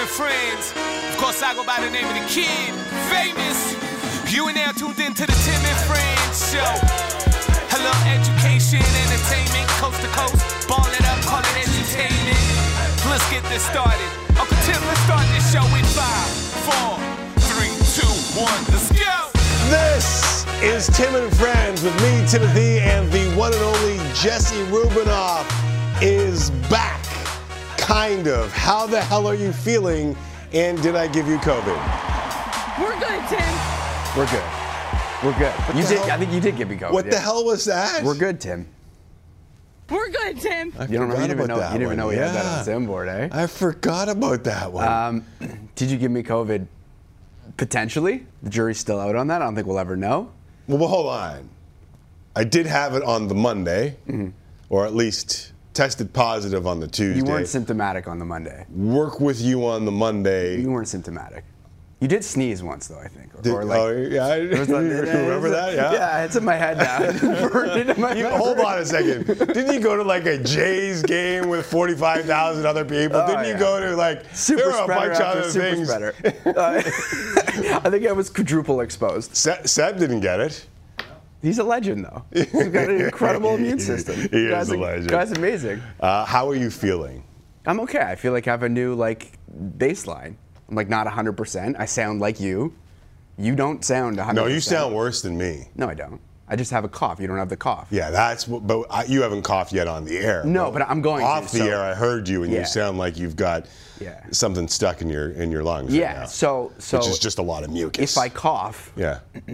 and Friends. Of course, I go by the name of the kid, famous. You and now tuned into the Tim and Friends show. Hello, education, entertainment, coast to coast. Ball it up, call it entertainment. Let's get this started. Uncle Tim, let's start this show in five, four, three, two, one. Let's go. This is Tim and Friends with me, Timothy, and the one and only Jesse Rubinoff is back. Kind of. How the hell are you feeling? And did I give you COVID? We're good, Tim. We're good. We're good. You did. hell- I think you did get me COVID. What yeah. the hell was that? We're good, Tim. We're good, Tim. I You don't know. forgot You didn't even about know. that You didn't even know we had that on the Zoom board, eh? I forgot about that one. Um, did you give me COVID? Potentially. The jury's still out on that. I don't think we'll ever know. well, well, hold on. I did have it on the Monday, or at least tested positive on the Tuesday. You weren't symptomatic on the Monday. Work with you on the Monday. You weren't symptomatic. You did sneeze once, though. I think. Or, Did- or like. oh, yeah, I, like- remember that? Yeah. Yeah, it's in my head now. My You, hold on a second. Didn't you go to like a Jays game with 45,000 other people? Oh, Didn't you go to like Super there are a bunch of other things? Uh, I think I was quadruple exposed. Se- Seb didn't get it. He's a legend, though. He's got an incredible immune system. He is a legend. Guy's amazing. Uh, how are you feeling? I'm okay. I feel like I have a new like baseline. I'm like not 100%. I sound like you. You don't sound 100%. No, you sound worse than me. No, I don't. I just have a cough. You don't have the cough. Yeah, that's what, but I, you haven't coughed yet on the air. No, but I'm going to, off the so- air. I heard you, and Yeah. you sound like you've got Yeah. something stuck in your in your lungs. right Yeah. now, so so which is just a lot of mucus. if I cough, yeah,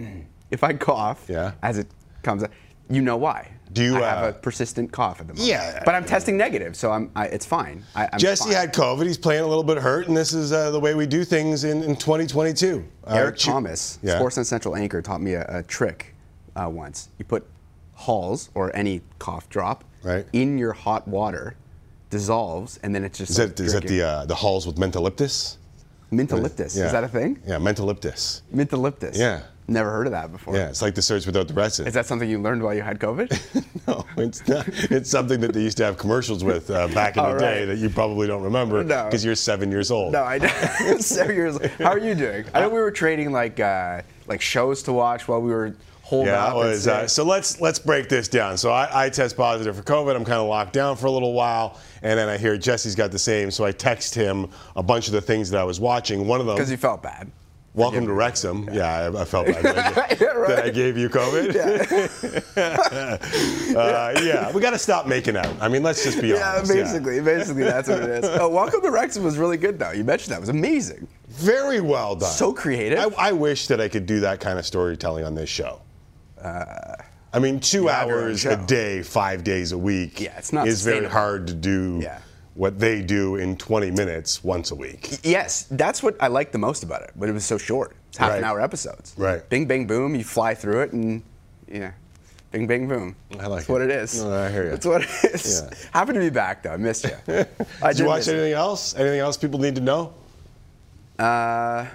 if I cough, Yeah. as it comes, you know why. Do you, I have uh, a persistent cough at the moment. Yeah. But I'm testing negative, so I'm. I, it's fine. I, I'm Jesse fine. had COVID. He's playing a little bit hurt, and this is uh, the way we do things in, in 2022. Uh, Eric Chu- Thomas, Yeah. Sportsnet Central anchor, taught me a, a trick uh, once. You put Halls or any cough drop Right. in your hot water, dissolves, and then it just Is that, is that the uh, the halls with mentaliptus? Mentoliptus. Yeah. Is that a thing? Yeah, mentaliptus. Mentoliptus. Yeah. Never heard of that before. Yeah, it's like the search without the recipe. Is that something you learned while you had COVID? no, it's not. It's something that they used to have commercials with uh, back in the All day that you probably don't remember No. because you're seven years old. no, I don't. Seven years. How are you doing? I know we were trading like uh, like shows to watch while we were holed Yeah, up. it and was. Uh, so let's let's break this down. So I, I test positive for COVID. I'm kind of locked down for a little while, and then I hear Jesse's got the same. So I text him a bunch of the things that I was watching. One of them, Because you felt bad. Welcome to Wrexham. Yeah, I, I felt bad that I, Yeah, right. that I gave you COVID. uh, yeah, we got to stop making out. I mean, let's just be honest. Yeah, honest. basically, basically that's what it is. Oh, Welcome to Wrexham was really good though. You mentioned that it was amazing. Very well done. So creative. I, I wish that I could do that kind of storytelling on this show. I mean, two you have your own hours a day, five days a week Yeah, it's not is very hard to do Yeah. What they do in 20 minutes once a week. Yes, that's what I liked the most about it. But it was so short. It's half an hour episodes. Right. Bing, bang, boom. You fly through it, and yeah, bing, bang, boom. I like That's what it. it is. No, I hear you. That's what it is. Yeah. Happy to be back though. I missed you. I Did you watch miss it. anything else? Anything else people need to know? Uh,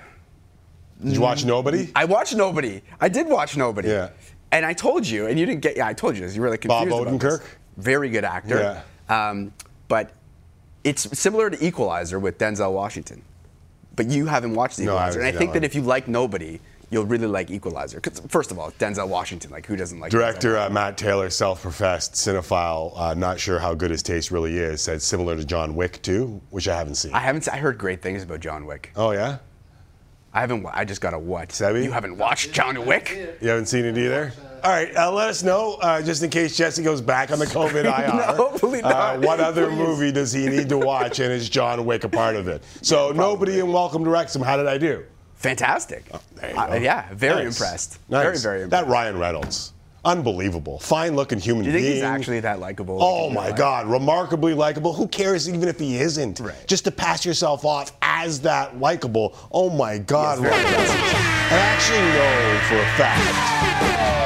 Did you watch Nobody? I watched Nobody. I did watch Nobody. Yeah. And I told you, and you didn't get. Yeah, I told you this. You're really confused. Bob about this. Odenkirk? Very good actor. Yeah. Um, but it's similar to Equalizer with Denzel Washington. But you haven't watched No, I Equalizer, and I think that if you like Nobody, you'll really like Equalizer. Because first of all, Denzel Washington. Like, who doesn't like Director uh, Matt Taylor, self-professed cinephile, uh, not sure how good his taste really is, said similar to John Wick too, which I haven't seen. I haven't. I heard great things about John Wick. oh yeah, I haven't. I just got a what? Sebi? You haven't watched John Wick? you haven't seen it either. All right, uh, let us know uh, just in case Jesse goes back on the COVID IR. No, hopefully Uh, not. what other Please. movie does he need to watch, and is John Wick a part of it? So nobody in Welcome to Wrexham. How did I do? Fantastic. You Uh, yeah, very Nice. impressed. Nice. Very, very impressed. That Ryan Reynolds, unbelievable, fine-looking human being. Do you think being. he's actually that likable? Oh my life? God, remarkably likable. Who cares even if he isn't? Right. Just to pass yourself off as that likable. Oh my God, is Reynolds. I actually know for a fact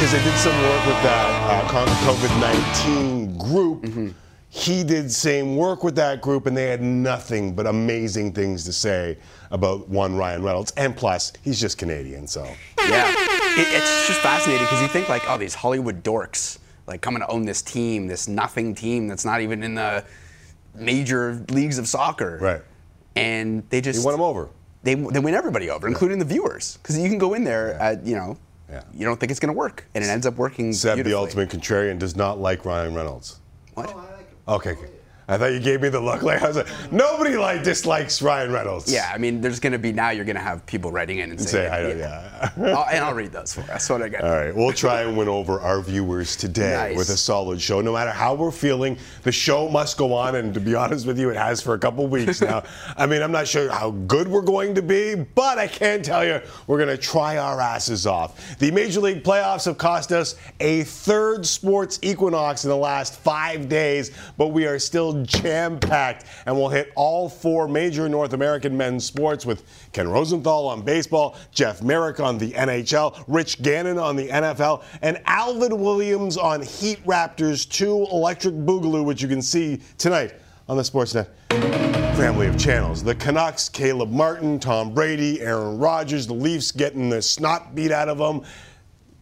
because I did some work with that uh, COVID 19 group. Mm-hmm. He did same work with that group, and they had nothing but amazing things to say about one Ryan Reynolds. And plus, he's just Canadian, so. Yeah, it, it's just fascinating because you think like, oh, these Hollywood dorks like coming to own this team, this nothing team that's not even in the major leagues of soccer. Right. and they just You won them over. They, they win everybody over, including the viewers, because you can go in there, at, you know, Yeah. you don't think it's going to work, and it ends up working. Seb, the ultimate contrarian, does not like Ryan Reynolds. What? Oh, okay. I thought you gave me the look like I was like, nobody like dislikes Ryan Reynolds. Yeah, I mean, there's going to be now. You're going to have people writing in and Say saying, I don't, yeah. I'll- and I'll read those for us. What I got. All right, we'll try and win over our viewers today Nice. with a solid show. No matter how we're feeling, the show must go on, and to be honest with you, it has for a couple weeks now. I mean, I'm not sure how good we're going to be, but I can tell you we're going to try our asses off. The Major League playoffs have cost us a third sports equinox in the last five days, but we are still jam packed, and we'll hit all four major North American men's sports with Ken Rosenthal on baseball, Jeff Marek on the NHL, Rich Gannon on the NFL, and Alvin Williams on Heat Raptors 2 Electric Boogaloo, which you can see tonight on the Sportsnet family of channels. The Canucks, Caleb Martin, Tom Brady, Aaron Rodgers, the Leafs getting the snot beat out of them.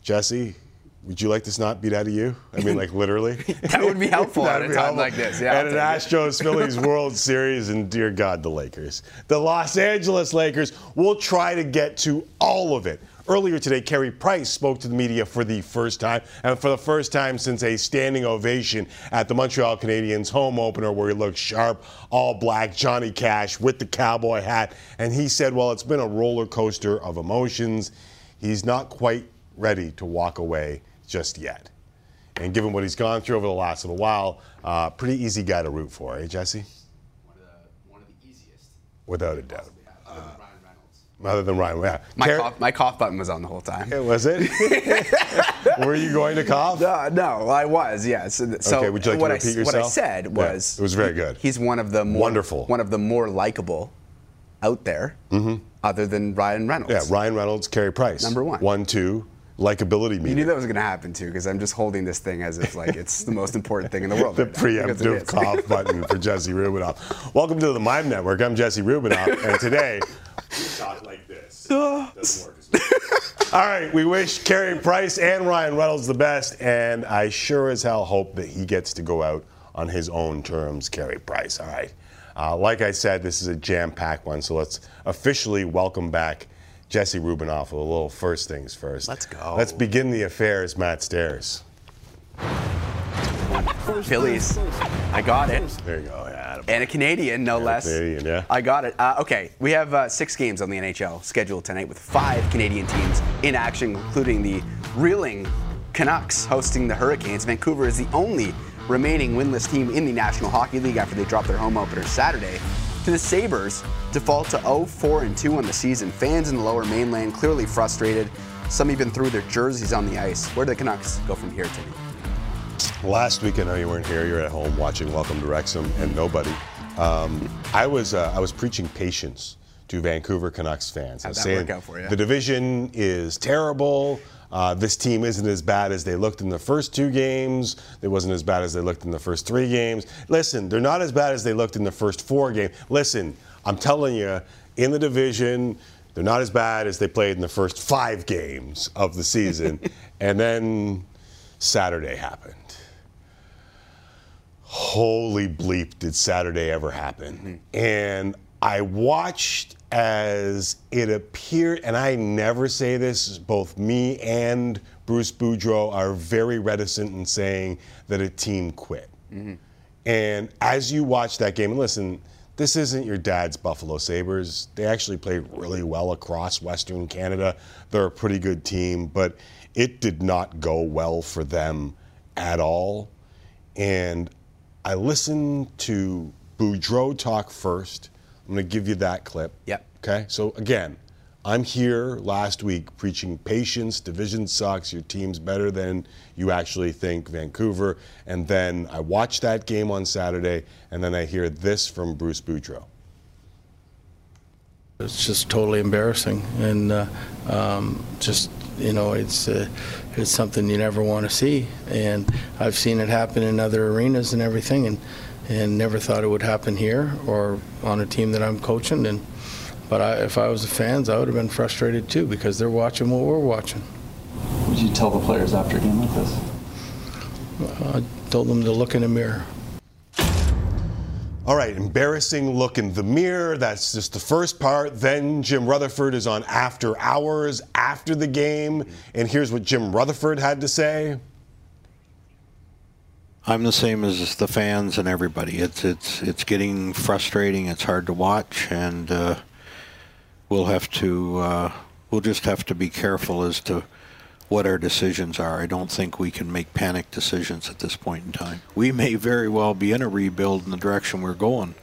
Jesse, would you like this not beat out of you? I mean, like literally? That would be helpful at a time helpful. like this. Yeah, and an. Astros Phillies World Series, and dear God, the Lakers. The Los Angeles Lakers will try to get to all of it. Earlier today, Carey Price spoke to the media for the first time, and for the first time since a standing ovation at the Montreal Canadiens home opener, where he looked sharp, all black, Johnny Cash with the cowboy hat. And he said, Well, it's been a roller coaster of emotions. He's not quite ready to walk away just yet. And given what he's gone through over the last little while, uh, pretty easy guy to root for, eh, Jesse? One of the easiest. Without a doubt. Ryan Other than Ryan, yeah. My, Car- cough, my cough button was on the whole time. Yeah, was it? Were you going to cough? Uh, no, I was, yes. So, so Okay, would you like to what, repeat I, what I yourself? said Yeah, was it was very good. He's one of the more, Wonderful. one of the more likable out there, other than Ryan Reynolds. Mm-hmm. Yeah, Ryan Reynolds, Carey Price. Number one. One, two, likability You knew that was going to happen too, because I'm just holding this thing as if like it's the most important thing in the world. The right now, because it preemptive cough button for Jesse Rubinoff. Welcome to the Mime Network. I'm Jesse Rubinoff, and today we talk like this. Doesn't work. All right, we wish Carey Price and Ryan Reynolds the best, and I sure as hell hope that he gets to go out on his own terms, Carey Price. All right. Uh, like I said, this is a jam-packed one, so let's officially welcome back Jesse Rubinoff with a little first things first. Let's go. Let's begin the affairs, Matt Stairs. Phillies. I got it. There you go. Yeah, And a Canadian, no less. Canadian, yeah. I got it. Uh, okay, we have uh, six games on the NHL scheduled tonight with five Canadian teams in action, including the reeling Canucks hosting the Hurricanes. Vancouver is the only remaining winless team in the National Hockey League after they dropped their home opener Saturday. To the Sabres default to 0-4 and 2 on the season. Fans in the Lower Mainland clearly frustrated. Some even threw their jerseys on the ice. Where do the Canucks go from here, Timmy? Last week, I know you weren't here. You're at home watching Welcome to Wrexham and nobody. Um, I was uh, I was preaching patience to Vancouver Canucks fans. I How'd that saying work out for you? the division is terrible. Uh, this team isn't as bad as they looked in the first two games. It wasn't as bad as they looked in the first three games. Listen, they're not as bad as they looked in the first four games. Listen, I'm telling you, in the division, they're not as bad as they played in the first five games of the season. and then Saturday happened holy bleep did Saturday ever happen. And I watched as it appeared, and I never say this, both me and Bruce Boudreau are very reticent in saying that a team quit. Mm-hmm. And as you watch that game, and listen, this isn't your dad's Buffalo Sabres. They actually played really well across Western Canada. They're a pretty good team, but it did not go well for them at all. And I listened to Boudreau talk first. I'm going to give you that clip. Yep. Okay. So again, I'm here last week preaching patience. Division sucks. Your team's better than you actually think. Vancouver. And then I watch that game on Saturday, and then I hear this from Bruce Boudreau. It's just totally embarrassing, and uh, um, just you know, it's uh, it's something you never want to see. And I've seen it happen in other arenas and everything, and and never thought it would happen here or on a team that I'm coaching. And but I, if I was the fans, I would have been frustrated too because they're watching what we're watching. Would you tell the players after a game like this? I told them to look in the mirror. All right, embarrassing look in the mirror. That's just the first part. Then Jim Rutherford is on after hours after the game. And here's what Jim Rutherford had to say. I'm the same as the fans and everybody. It's it's it's getting frustrating. It's hard to watch, and uh, we'll have to uh, we'll just have to be careful as to what our decisions are. I don't think we can make panic decisions at this point in time. We may very well be in a rebuild in the direction we're going,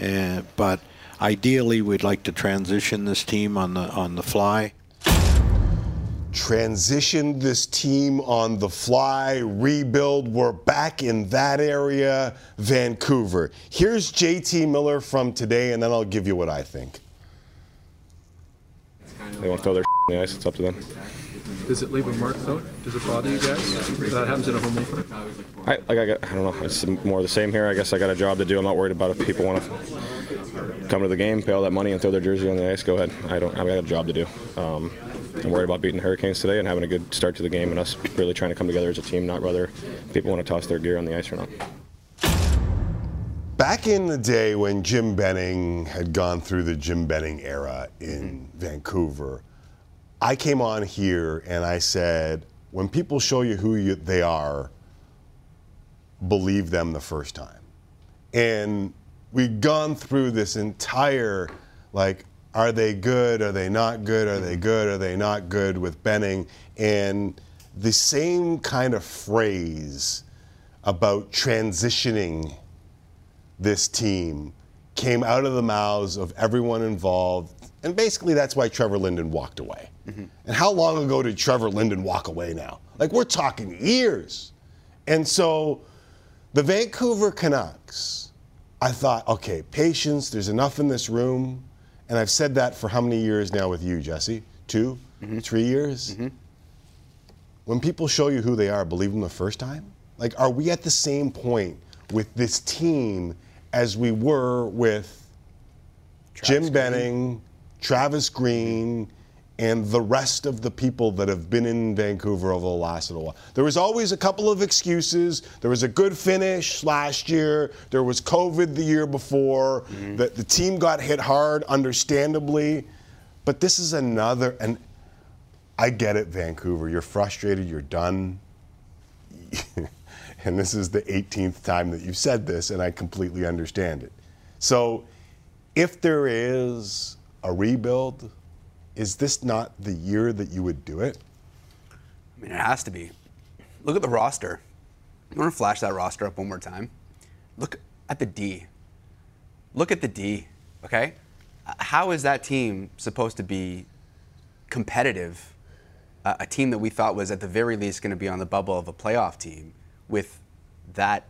uh, but ideally we'd like to transition this team on the on the fly. Transition this team on the fly, rebuild. We're back in that area, Vancouver. Here's JT Miller from today, and then I'll give you what I think. They want to throw their in the ice. It's up to them. Does it leave a mark though? Does it bother you guys? That happens in a home opener. I like I, got, I don't know. It's more the same here. I guess I got a job to do. I'm not worried about if people want to come to the game, pay all that money, and throw their jersey on the ice. Go ahead. I don't. I've got a job to do. Um, I'm worried about beating the Hurricanes today and having a good start to the game, and us really trying to come together as a team, not whether people want to toss their gear on the ice or not. Back in the day when Jim Benning had gone through the Jim Benning era in Vancouver, I came on here and I said, when people show you who you, they are, believe them the first time. And we've gone through this entire, like, are they good? Are they not good? Are they mm-hmm. good? Are they not good with Benning? And the same kind of phrase about transitioning this team came out of the mouths of everyone involved. And basically, that's why Trevor Linden walked away. Mm-hmm. And how long ago did Trevor Linden walk away now? Like, we're talking years. And so the Vancouver Canucks, I thought, okay, patience, there's enough in this room. And I've said that for how many years now with you, Jesse? 2 mm-hmm. three years? Mm-hmm. When people show you who they are, believe them the first time? Like, are we at the same point with this team as we were with Jim Benning, Travis Green, and the rest of the people that have been in Vancouver over the last little while. There was always a couple of excuses. There was a good finish last year. There was COVID the year before. Mm-hmm. The, the team got hit hard, understandably. But this is another, and I get it, Vancouver. You're frustrated. You're done. and this is the 18th time that you've said this, and I completely understand it. So, if there is a rebuild, is this not the year that you would do it? I mean, it has to be. Look at the roster. You want to flash that roster up one more time? Look at the D. Look at the D, okay? How is that team supposed to be competitive? A, a team that we thought was at the very least going to be on the bubble of a playoff team with that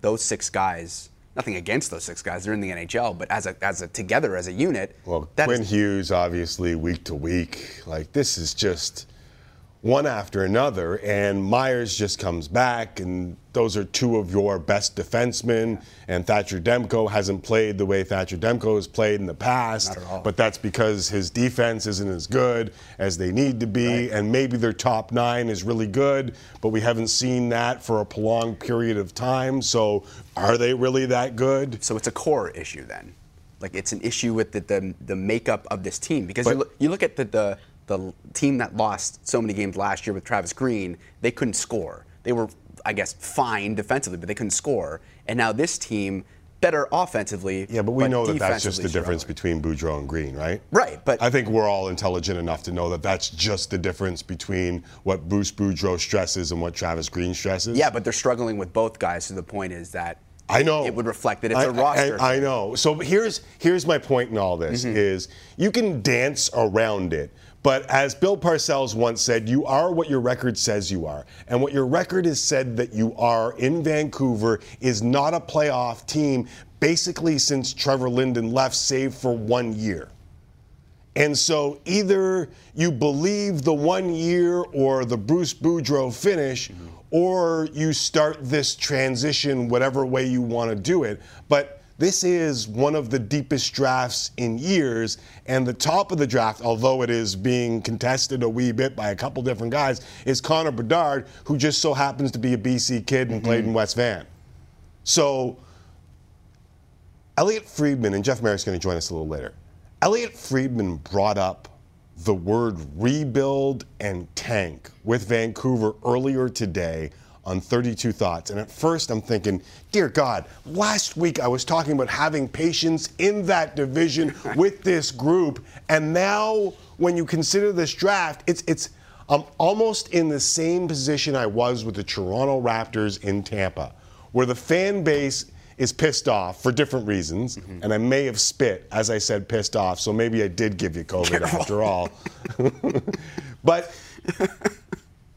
those six guys. Nothing against those six guys; they're in the NHL. But as a as a together as a unit, Well, that Quinn is- Hughes, obviously, week to week. Like, this is just one after another. And Myers just comes back, and those are two of your best defensemen. And Thatcher Demko hasn't played the way Thatcher Demko has played in the past. Not at all. But that's because his defense isn't as good as they need to be. And maybe their top nine is really good, but we haven't seen that for a prolonged period of time. So, are they really that good? So it's a core issue then. Like it's an issue with the the, the makeup of this team because But- you look, you look at the, the the team that lost so many games last year with Travis Green, they couldn't score. They were I guess fine defensively, but they couldn't score. And now this team better offensively. Yeah, but we know that that's just the difference between Boudreau and Green, right? Right, but- I think we're all intelligent enough to know that that's just the difference between what Bruce Boudreau stresses and what Travis Green stresses. Yeah, but they're struggling with both guys. So the point is that I know it would reflect that it's I- a roster. I, I know. So here's here's my point in all this: Mm-hmm. is you can dance around it, but as Bill Parcells once said, you are what your record says you are, and what your record has said that you are in Vancouver is not a playoff team. Basically, since Trevor Linden left, save for one year. And so either you believe the one year or the Bruce Boudreau finish, or you start this transition whatever way you want to do it. But this is one of the deepest drafts in years, and the top of the draft, although it is being contested a wee bit by a couple different guys, is Connor Bedard, who just so happens to be a BC kid and played in mm-hmm. West Van. So Elliotte Friedman, and Jeff Marek's going to join us a little later. Elliotte Friedman brought up the word rebuild and tank with Vancouver earlier today on 32 Thoughts. And at first I'm thinking, dear God, last week I was talking about having patience in that division with this group. And now when you consider this draft, it's it's I'm almost in the same position I was with the Toronto Raptors in Tampa, where the fan base is pissed off for different reasons, Mm-hmm. and I may have spit as I said pissed off, so maybe I did give you COVID after all. but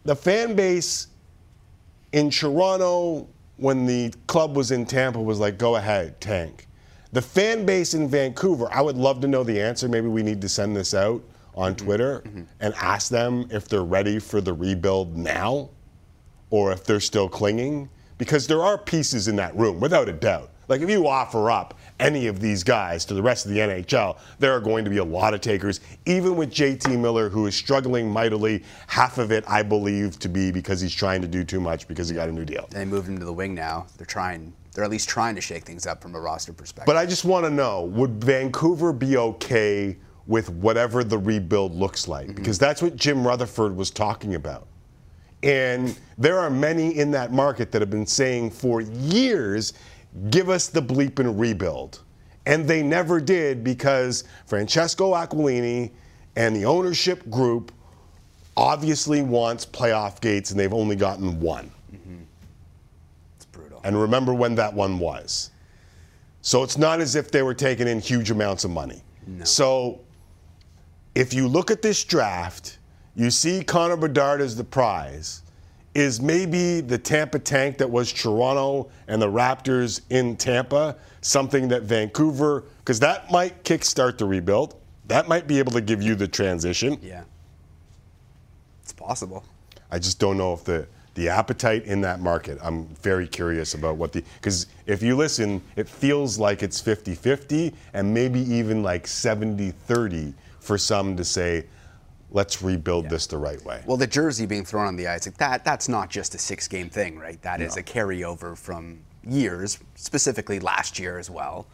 the fan base in Toronto, when the club was in Tampa, was like, go ahead, tank. The fan base in Vancouver, I would love to know the answer. Maybe we need to send this out on mm-hmm. Twitter mm-hmm. and ask them if they're ready for the rebuild now or if they're still clinging. Because there are pieces in that room, without a doubt. Like if you offer up any of these guys to the rest of the NHL, there are going to be a lot of takers. Even with JT Miller, who is struggling mightily, half of it I believe to be because he's trying to do too much because he got a new deal. They moved him to the wing now. They're trying. They're at least trying to shake things up from a roster perspective. But I just want to know would Vancouver be okay with whatever the rebuild looks like? Mm-hmm. Because that's what Jim Rutherford was talking about. And there are many in that market that have been saying for years, give us the bleep and rebuild. And they never did because Francesco Aquilini and the ownership group obviously wants playoff gates and they've only gotten one. it's brutal. And remember when that one was. So it's not as if they were taking in huge amounts of money. No. So if you look at this draft, you see Connor Bedard as the prize. Is maybe the Tampa tank that was Toronto and the Raptors in Tampa something that Vancouver, because that might kickstart the rebuild. That might be able to give you the transition. Yeah. It's possible. I just don't know if the the appetite in that market. I'm very curious about what the because if you listen, it feels like it's 50-50 and maybe even like 70-30 for some to say, let's rebuild this the right way. Well, the jersey being thrown on the ice, like that, that's not just a six game thing, right? That is a carryover from years, specifically last year as well.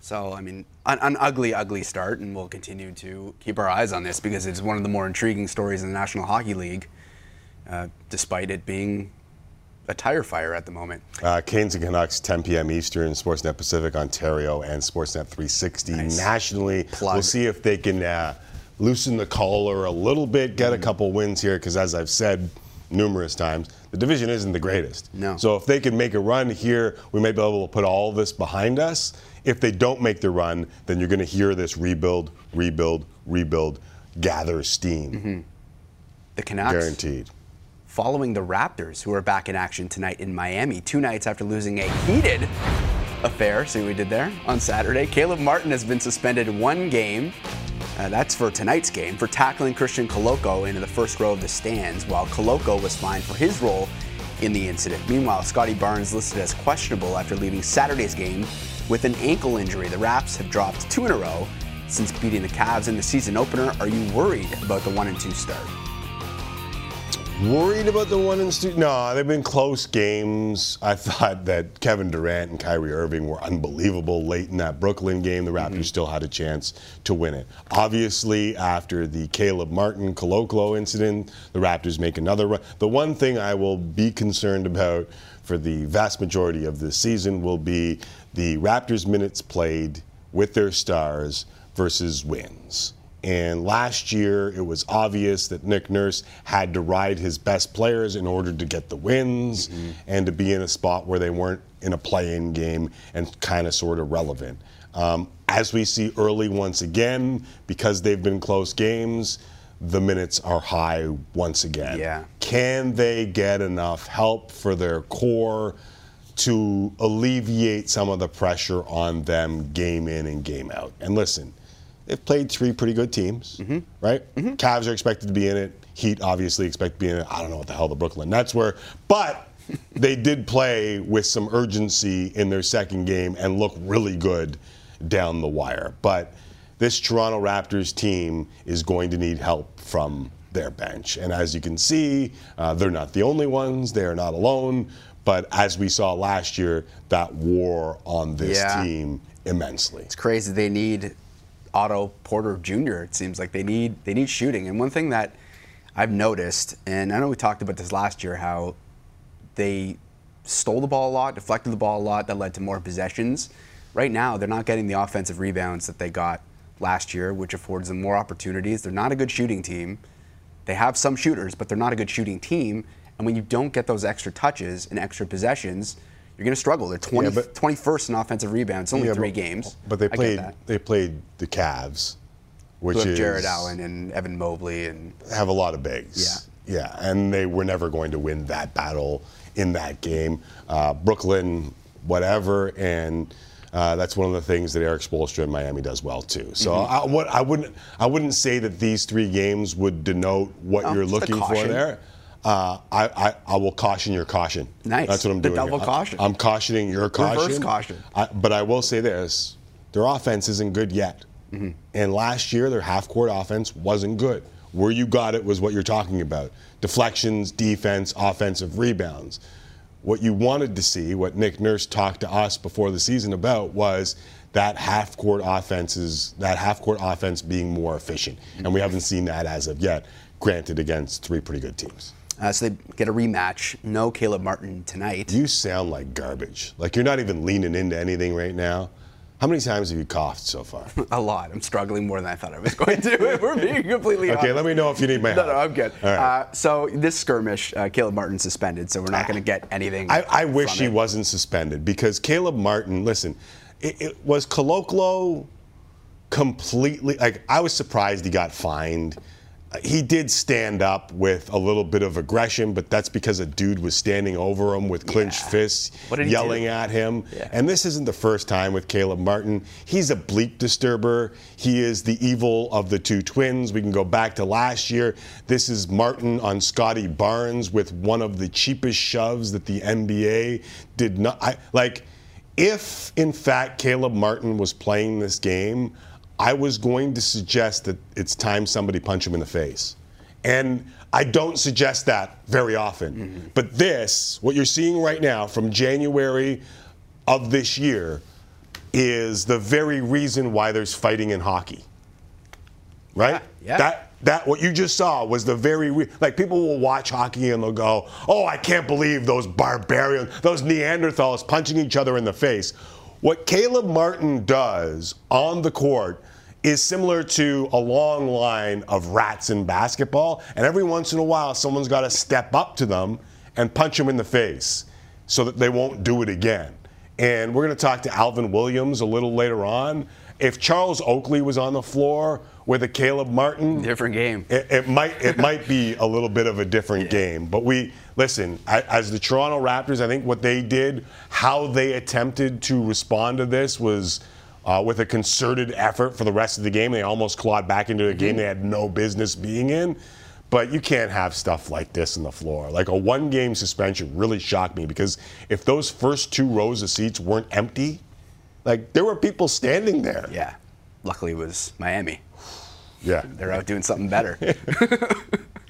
So, I mean, an, an ugly, ugly start, and we'll continue to keep our eyes on this because it's one of the more intriguing stories in the National Hockey League, uh, despite it being a tire fire at the moment. Uh, Canes and Canucks, 10 p.m. Eastern, Sportsnet Pacific, Ontario, and Sportsnet 360 Nice. nationally. Plug. We'll see if they can uh, loosen the collar a little bit, get a mm-hmm. couple wins here, because as I've said numerous times, the division isn't the greatest. No. So if they can make a run here, we may be able to put all this behind us. If they don't make the run, then you're going to hear this rebuild, rebuild, rebuild, gather steam. Mm-hmm. The Canucks. Guaranteed. following the Raptors, who are back in action tonight in Miami, two nights after losing a heated affair. See what we did there on Saturday? Caleb Martin has been suspended one game. Uh, that's for tonight's game for tackling Christian Koloko into the first row of the stands, while Koloko was fined for his role in the incident. Meanwhile, Scottie Barnes listed as questionable after leaving Saturday's game with an ankle injury. The Raps have dropped two in a row since beating the Cavs in the season opener. Are you worried about the one and two start? Worried about the one in studio? No, they've been close games. I thought that Kevin Durant and Kyrie Irving were unbelievable late in that Brooklyn game. The Raptors mm-hmm. still had a chance to win it. Obviously, after the Caleb Martin Koloko incident, the Raptors make another run. The one thing I will be concerned about for the vast majority of this season will be the Raptors minutes played with their stars versus wins. And last year, it was obvious that Nick Nurse had to ride his best players in order to get the wins and to be in a spot where they weren't in a play in game and kind of sort of relevant. Um, as we see early once again, because they've been close games, the minutes are high once again. Yeah. Can they get enough help for their core to alleviate some of the pressure on them game in and game out? And listen, they've played three pretty good teams, right? Cavs are expected to be in it. Heat obviously expect to be in it. I don't know what the hell the Brooklyn Nets were, but they did play with some urgency in their second game and look really good down the wire. But this Toronto Raptors team is going to need help from their bench. And as you can see, uh, they're not the only ones, they are not alone. But as we saw last year, that war on this Yeah. team immensely. It's crazy. They need Otto Porter Jr. It seems like they need they need shooting. And one thing that I've noticed, and I know we talked about this last year, how they stole the ball a lot, deflected the ball a lot, that led to more possessions. Right now, they're not getting the offensive rebounds that they got last year, which affords them more opportunities. They're not a good shooting team. They have some shooters, but they're not a good shooting team. And when you don't get those extra touches and extra possessions, you're going to struggle. They're 20, Yeah, but- 21st in offensive rebounds. It's only Yeah, three but- games. But they played they played the Cavs, which Who is Jarrett Allen and Evan Mobley and have a lot of bigs. Yeah. Yeah, and they were never going to win that battle in that game. Uh, Brooklyn, whatever, and uh, that's one of the things that Erik Spoelstra in Miami does well too. So Mm-hmm. I, what, I wouldn't I wouldn't say that these three games would denote what No, you're looking for there. Uh, I, I, I will caution your caution. Nice. That's what I'm The doing. The double here. I- caution. I'm cautioning your caution. Reverse caution. I, but I will say this: their offense isn't good yet. Mm-hmm. And last year, their half-court offense wasn't good. Where you got it was what you're talking about: deflections, defense, offensive rebounds. What you wanted to see, what Nick Nurse talked to us before the season about, was that half-court offenses, that half-court offense being more efficient. And we haven't seen that as of yet. Granted, against three pretty good teams. Uh, so they get a rematch. No Caleb Martin tonight. You sound like garbage. Like you're not even leaning into anything right now. How many times have you coughed so far? A lot. I'm struggling more than I thought I was going to. We're being completely Okay, honest. let me know if you need my No, help. no, no, I'm good. All right. Uh, so this skirmish, uh, Caleb Martin suspended, so we're not going to get anything. I, I wish he it. wasn't suspended because Caleb Martin, listen, it, it was Koloko completely like I was surprised he got fined. He did stand up with a little bit of aggression, but that's because a dude was standing over him with clenched Yeah. fists, What did he yelling do? at him. Yeah. And this isn't the first time with Caleb Martin. He's a bleep disturber. He is the evil of the two twins. We can go back to last year. This is Martin on Scottie Barnes with one of the cheapest shoves that the NBA did not. I, like, if in fact Caleb Martin was playing this game, I was going to suggest that it's time somebody punch him in the face. And I don't suggest that very often. Mm-hmm. But this, what you're seeing right now from January of this year, is the very reason why there's fighting in hockey. Right? Yeah, yeah. That that what you just saw was the very re- like people will watch hockey and they'll go, "Oh, I can't believe those barbarians, those Neanderthals punching each other in the face." What Caleb Martin does on the court is similar to a long line of rats in basketball, and every once in a while someone's got to step up to them and punch them in the face so that they won't do it again. And we're going to talk to Alvin Williams a little later on. If Charles Oakley was on the floor with a Caleb Martin, Different game. it, it might it might be a little bit of a different game. But we listen as the Toronto Raptors. I think what they did, how they attempted to respond to this was. Uh, with a concerted effort for the rest of the game, they almost clawed back into a game they had no business being in. But you can't have stuff like this on the floor. Like a one game suspension really shocked me because if those first two rows of seats weren't empty, like there were people standing there. Yeah. Luckily, it was Miami. Yeah. They're out doing something better.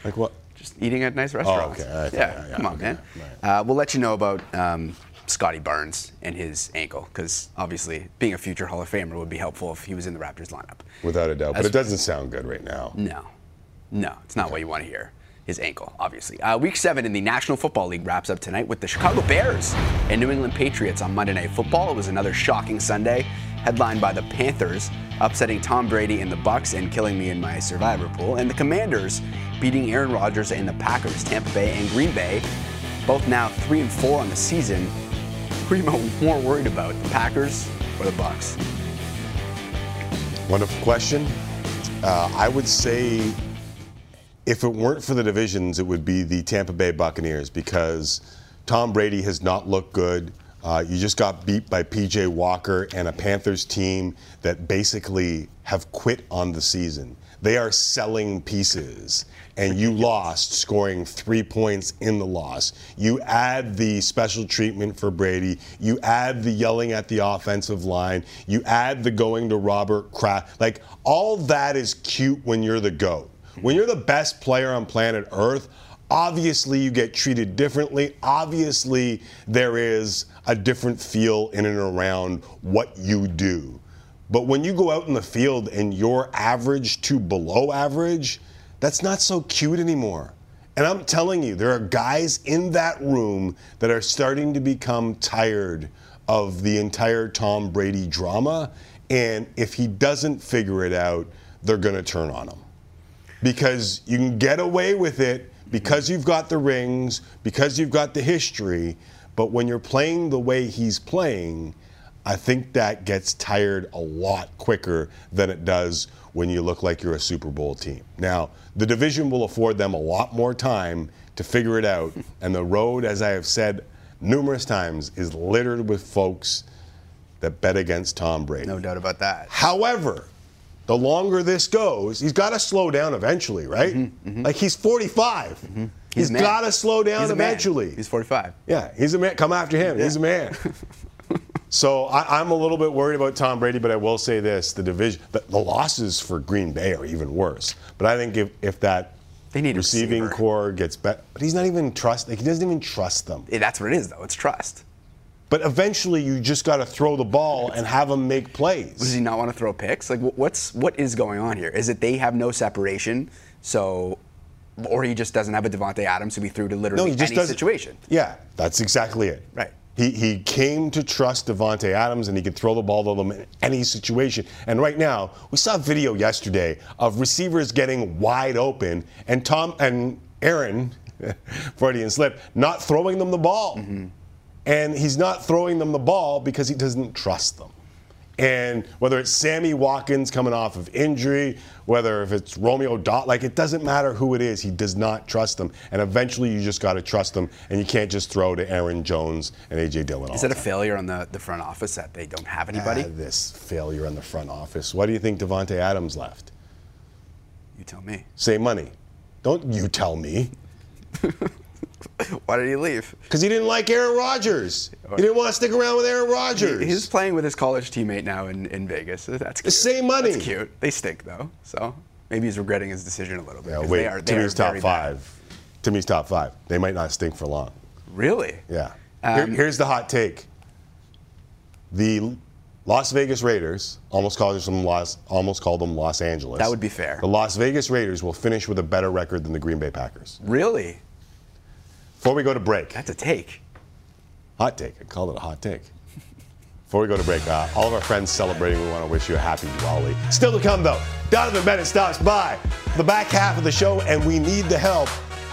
Like what? Just eating at nice restaurants. okay. All right. Yeah, Yeah, yeah, come on, okay. man. Right. Uh, we'll let you know about um, Scottie Barnes and his ankle, because obviously being a future Hall of Famer would be helpful if he was in the Raptors lineup. Without a doubt. But it doesn't sound good right now. No, no, it's not what you want to hear. His ankle, obviously. Uh, week seven in the National Football League wraps up tonight with the Chicago Bears and New England Patriots on Monday Night Football. It was another shocking Sunday, headlined by the Panthers upsetting Tom Brady and the Bucs and killing me in my survivor pool, and the Commanders beating Aaron Rodgers and the Packers, Tampa Bay and Green Bay, both now three and four on the season. Who are you more worried about, the Packers or the Bucs? Wonderful question. Uh, I would say if it weren't for the divisions, it would be the Tampa Bay Buccaneers because Tom Brady has not looked good. Uh, you just got beat by PJ Walker and a Panthers team that basically have quit on the season. They are selling pieces, and you lost, scoring three points in the loss. You add the special treatment for Brady, you add the yelling at the offensive line, you add the going to Robert Kraft. Like, all that is cute when you're the GOAT. When you're the best player on planet Earth, Obviously, you get treated differently. Obviously, there is a different feel in and around what you do. But when you go out in the field and you're average to below average, that's not so cute anymore. And I'm telling you, there are guys in that room that are starting to become tired of the entire Tom Brady drama. And if he doesn't figure it out, they're going to turn on him. Because you can get away with it because you've got the rings, because you've got the history. But when you're playing the way he's playing, I think that gets tired a lot quicker than it does when you look like you're a Super Bowl team. Now, the division will afford them a lot more time to figure it out, and the road, as I have said numerous times, is littered with folks that bet against Tom Brady. No doubt about that. However, the longer this goes, he's got to slow down eventually, right? Like he's 45. Mm-hmm, He's He's got to slow down He's eventually. He's 45. Yeah, he's a man. Come after him. He's a man. so I, I'm a little bit worried about Tom Brady, but I will say this: the division, the, the losses for Green Bay are even worse. But I think if, if that They need receiving core gets better, but he's not even trust. Like he doesn't even trust them. Eh, That's what it is, though. It's trust. But eventually, you just got to throw the ball and have him make plays. Does he not want to throw picks? Like, what's what is going on here? Is it they have no separation, so, or he just doesn't have a Davante Adams who be through to literally No, any situation? Yeah, that's exactly it. Right. He, he came to trust Davante Adams and he could throw the ball to them in any situation. And right now, we saw a video yesterday of receivers getting wide open and Tom and Aaron, Freudian slip, not throwing them the ball. Mm-hmm. And he's not throwing them the ball because he doesn't trust them. And whether it's Sammy Watkins coming off of injury, whether if it's Romeo Doubs, like it doesn't matter who it is, he does not trust them. And eventually you just got to trust them, and you can't just throw to Aaron Jones and AJ Dillon. Is that a failure on the, the front office that they don't have anybody? Ah, this failure on the front office. Why do you think Davante Adams left? you tell me. Say money. Don't you tell me. Why did he leave? Because he didn't like Aaron Rodgers. He didn't want to stick around with Aaron Rodgers. He- He's playing with his college teammate now in, in Vegas. That's cute. same money. That's cute. They stink though, so maybe he's regretting his decision a little bit. Yeah, wait, they are, they Timmy's top very bad. five. Timmy's top five. They might not stink for long. Really? Yeah. Here- Um, here's the hot take. The Las Vegas Raiders almost called them Los almost called them Los Angeles. That would be fair. The Las Vegas Raiders will finish with a better record than the Green Bay Packers. Really? Before we go to break, That's a take. hot take. I called it a hot take. Before we go to break, uh, all of our friends celebrating, we want to wish you a happy Diwali. Still to come, though, Donovan Bennett stops by the back half of the show, and we need the help,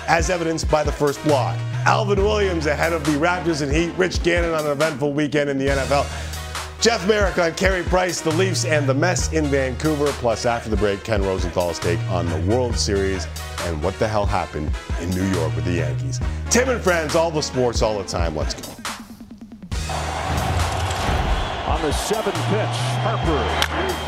as evidenced by the first block. Alvin Williams ahead of the Raptors and Heat. Rich Gannon on an eventful weekend in the NFL. Jeff Marek on Carey Price, the Leafs, and the mess in Vancouver. Plus, after the break, Ken Rosenthal's take on the World Series and what the hell happened in New York with the Yankees. Tim and friends, all the sports, all the time. Let's go. On the seventh pitch, Harper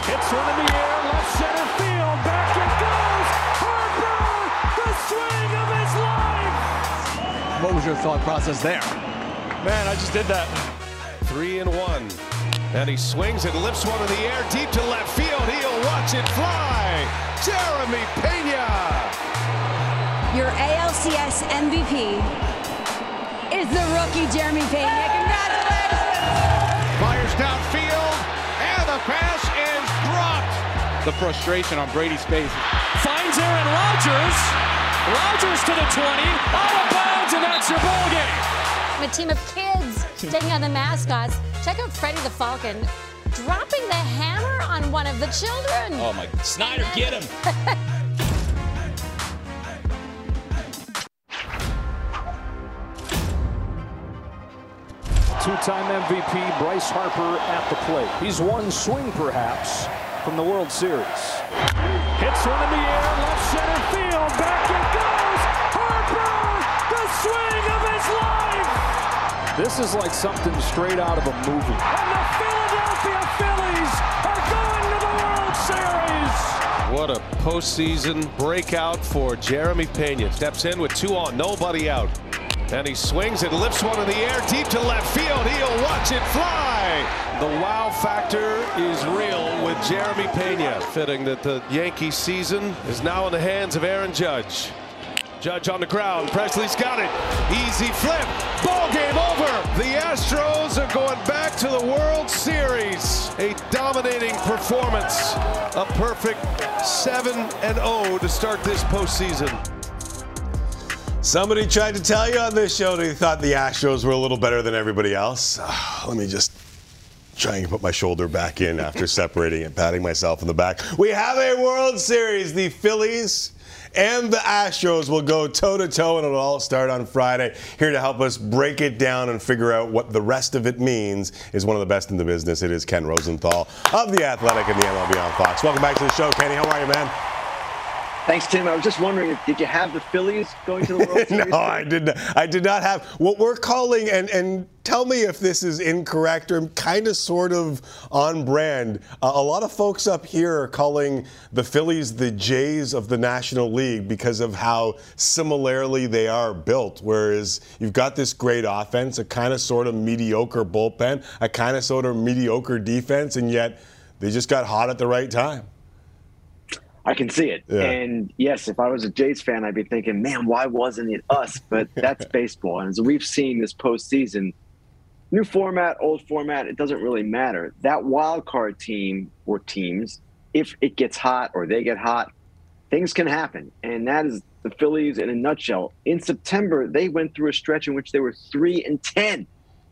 hits one in the air, left center field, back it goes. Harper, the swing of his life. What was your thought process there? Man, I just did that. Three and one. And he swings and lifts one in the air deep to left field. He'll watch it fly. Jeremy Pena. Your ALCS MVP is the rookie Jeremy Pena. Congratulations! Fires downfield. And the pass is dropped. The frustration on Brady's face. Finds Aaron Rodgers. Rodgers to the 20, out of bounds, and that's your ball game. a team of kids taking on the mascots. Check out Freddie the Falcon dropping the hammer on one of the children. Oh my, Snyder, get him. Two-time MVP Bryce Harper at the plate. He's one swing, perhaps, from the World Series. Hits one in the air, left center This is like something straight out of a movie. And the Philadelphia Phillies are going to the World Series. What a postseason breakout for Jeremy Pena. Steps in with two on, nobody out. And he swings and lifts one in the air deep to left field. He'll watch it fly. The wow factor is real with Jeremy Pena. Fitting that the Yankee season is now in the hands of Aaron Judge. Judge on the ground. Pressly's got it. Easy flip. Ball game over. The Astros are going back to the World Series. A dominating performance. A perfect 7 and 0 to start this postseason. Somebody tried to tell you on this show they thought the Astros were a little better than everybody else. Ah, let me just try and put my shoulder back in after separating it, patting myself in the back. We have a World Series. The Phillies and the Astros will go toe to toe, and it'll all start on Friday. Here to help us break it down and figure out what the rest of it means is one of the best in the business. It is Ken Rosenthal of The Athletic and the MLB on Fox. Welcome back to the show, Kenny. How are you, man? Thanks, Tim. I was just wondering, did you have the Phillies going to the World Series? no, I did not. I did not have what we're calling, and and tell me if this is incorrect or kind of sort of on brand. Uh, a lot of folks up here are calling the Phillies the Jays of the National League because of how similarly they are built. Whereas you've got this great offense, a kind of sort of mediocre bullpen, a kind of sort of mediocre defense, and yet they just got hot at the right time. I can see it. Yeah. And yes, if I was a Jays fan, I'd be thinking, man, why wasn't it us? But that's baseball. And as we've seen this postseason, new format, old format, it doesn't really matter. That wild card team or teams, if it gets hot or they get hot, things can happen. And that is the Phillies in a nutshell. In September, they went through a stretch in which they were three and ten.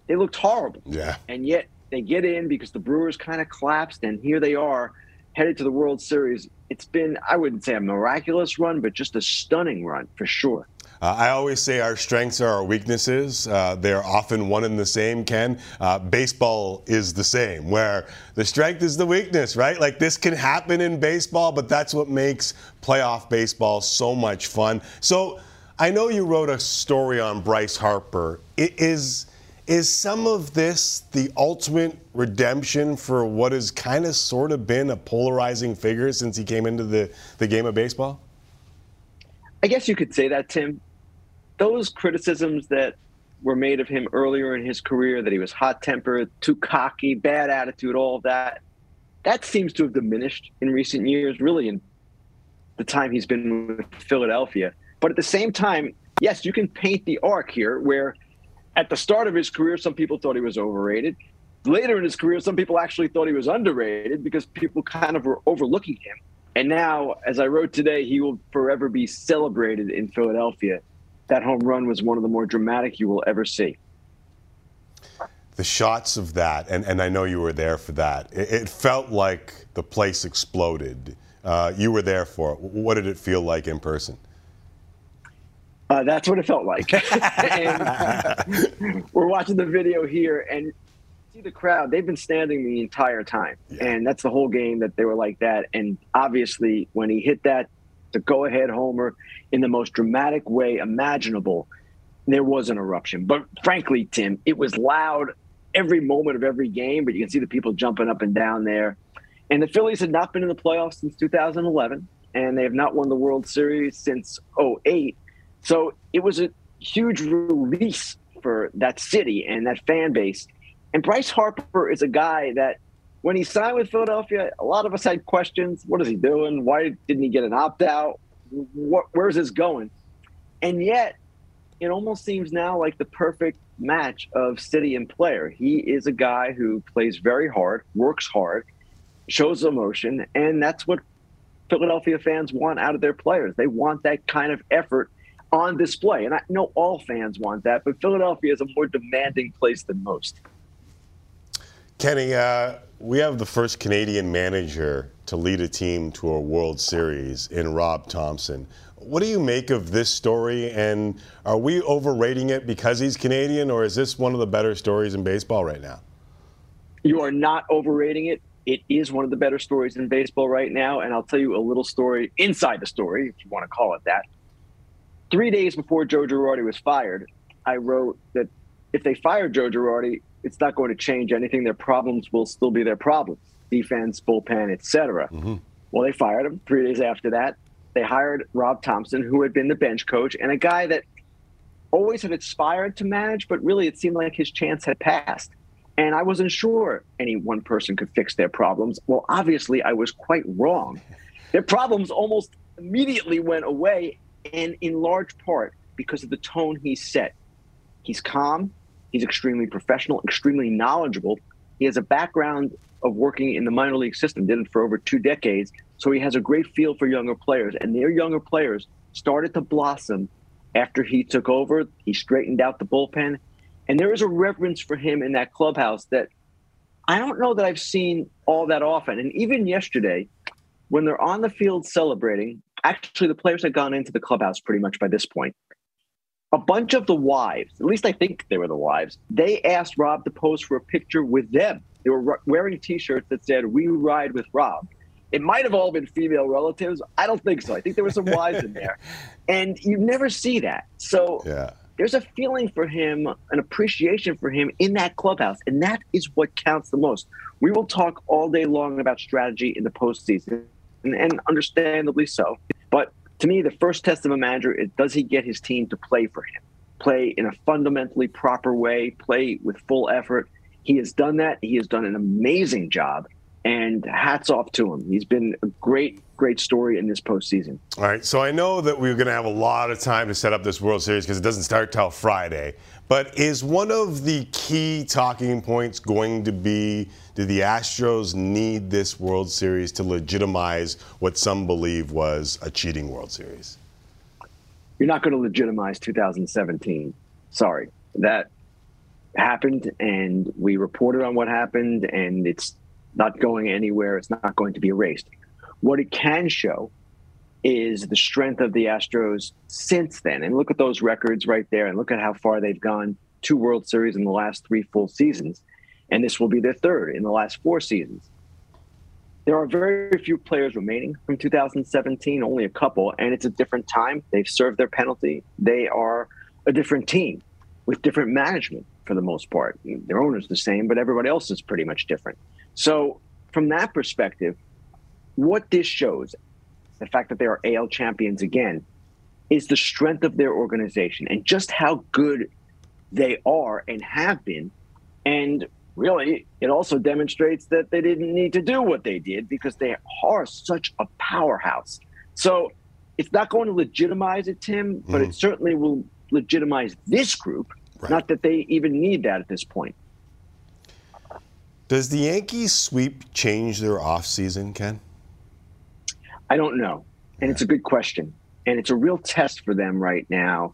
They looked horrible. Yeah. And yet they get in because the Brewers kind of collapsed, and here they are headed to the World Series. It's been, I wouldn't say a miraculous run, but just a stunning run for sure. Uh, I always say our strengths are our weaknesses. Uh, they're often one and the same, Ken. Uh, baseball is the same, where the strength is the weakness, right? Like this can happen in baseball, but that's what makes playoff baseball so much fun. So I know you wrote a story on Bryce Harper. It is is some of this the ultimate redemption for what has kind of sort of been a polarizing figure since he came into the, the game of baseball? I guess you could say that, Tim. Those criticisms that were made of him earlier in his career, that he was hot tempered, too cocky, bad attitude, all of that, that seems to have diminished in recent years, really in the time he's been with Philadelphia. But at the same time, yes, you can paint the arc here where at the start of his career, some people thought he was overrated. Later in his career, some people actually thought he was underrated because people kind of were overlooking him. And now, as I wrote today, he will forever be celebrated in Philadelphia. That home run was one of the more dramatic you will ever see. The shots of that, and, and I know you were there for that, it, it felt like the place exploded. Uh, you were there for it. What did it feel like in person? Uh, that's what it felt like. and we're watching the video here and see the crowd. They've been standing the entire time. Yeah. And that's the whole game that they were like that. And obviously, when he hit that, the go ahead homer in the most dramatic way imaginable, there was an eruption. But frankly, Tim, it was loud every moment of every game, but you can see the people jumping up and down there. And the Phillies had not been in the playoffs since 2011, and they have not won the World Series since 08. So it was a huge release for that city and that fan base. And Bryce Harper is a guy that when he signed with Philadelphia, a lot of us had questions. What is he doing? Why didn't he get an opt out? where's this going? And yet, it almost seems now like the perfect match of city and player. He is a guy who plays very hard, works hard, shows emotion, and that's what Philadelphia fans want out of their players. They want that kind of effort on display. And I know all fans want that, but Philadelphia is a more demanding place than most. Kenny, uh, we have the first Canadian manager to lead a team to a World Series in Rob Thomson. What do you make of this story? And are we overrating it because he's Canadian, or is this one of the better stories in baseball right now? You are not overrating it. It is one of the better stories in baseball right now. And I'll tell you a little story inside the story, if you want to call it that three days before Joe Girardi was fired, I wrote that if they fire Joe Girardi, it's not going to change anything. Their problems will still be their problems: defense, bullpen, etc. Mm-hmm. Well, they fired him. Three days after that, they hired Rob Thomson, who had been the bench coach and a guy that always had aspired to manage, but really it seemed like his chance had passed. And I wasn't sure any one person could fix their problems. Well, obviously, I was quite wrong. Their problems almost immediately went away and in large part because of the tone he set. He's calm, he's extremely professional, extremely knowledgeable. He has a background of working in the minor league system, did it for over two decades. So he has a great feel for younger players, and their younger players started to blossom after he took over. He straightened out the bullpen, and there is a reverence for him in that clubhouse that I don't know that I've seen all that often. And even yesterday, when they're on the field celebrating, actually the players had gone into the clubhouse pretty much by this point. A bunch of the wives, at least I think they were the wives, they asked Rob to pose for a picture with them. They were wearing T-shirts that said "We ride with Rob." It might have all been female relatives. I don't think so. I think there were some wives in there, and you never see that. So yeah. there's a feeling for him, an appreciation for him in that clubhouse, and that is what counts the most. We will talk all day long about strategy in the postseason, and, and understandably so. But to me, the first test of a manager is does he get his team to play for him, play in a fundamentally proper way, play with full effort. He has done that. He has done an amazing job, and hats off to him. He's been a great, great story in this postseason. All right, so I know that we're going to have a lot of time to set up this World Series because it doesn't start till Friday. But is one of the key talking points going to be do the Astros need this World Series to legitimize what some believe was a cheating World Series? You're not going to legitimize 2017. Sorry. That happened, and we reported on what happened, and it's not going anywhere. It's not going to be erased. What it can show is the strength of the Astros since then. And look at those records right there, and look at how far they've gone two World Series in the last three full seasons. And this will be their third in the last four seasons. There are very few players remaining from 2017, only a couple, and it's a different time. They've served their penalty. They are a different team with different management for the most part. Their owner's the same, but everybody else is pretty much different. So, from that perspective, what this shows, the fact that they are AL champions again, is the strength of their organization and just how good they are and have been. And really, it also demonstrates that they didn't need to do what they did because they are such a powerhouse. So it's not going to legitimize it, Tim, but it mm. certainly will legitimize this group. Not that they even need that at this point. Does the Yankees sweep change their offseason, Ken? I don't know. And it's a good question. And it's a real test for them right now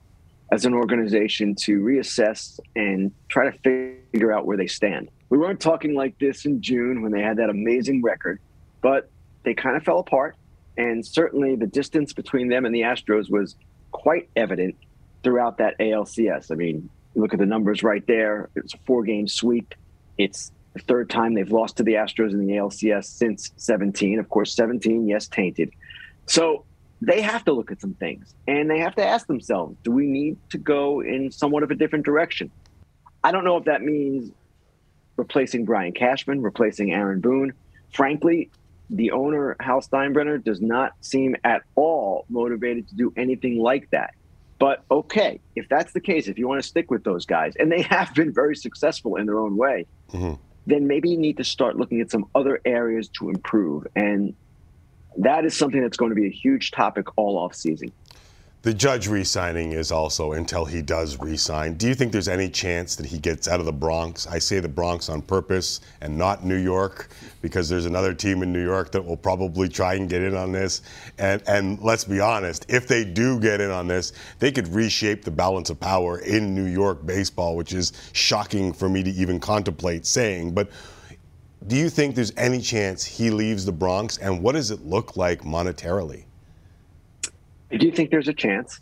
as an organization to reassess and try to figure out where they stand. We weren't talking like this in June when they had that amazing record, but they kind of fell apart. And certainly the distance between them and the Astros was quite evident throughout that ALCS. I mean, look at the numbers right there. It's a four game sweep. It's the third time they've lost to the Astros in the ALCS since 17. Of course, 17, yes, tainted. So they have to look at some things and they have to ask themselves do we need to go in somewhat of a different direction? I don't know if that means replacing Brian Cashman, replacing Aaron Boone. Frankly, the owner, Hal Steinbrenner, does not seem at all motivated to do anything like that. But okay, if that's the case, if you want to stick with those guys, and they have been very successful in their own way, mm-hmm. then maybe you need to start looking at some other areas to improve. And that is something that's going to be a huge topic all off season. The judge re-signing is also until he does re-sign. Do you think there's any chance that he gets out of the Bronx? I say the Bronx on purpose and not New York because there's another team in New York that will probably try and get in on this. And and let's be honest, if they do get in on this, they could reshape the balance of power in New York baseball, which is shocking for me to even contemplate saying. But do you think there's any chance he leaves the Bronx and what does it look like monetarily? I do think there's a chance.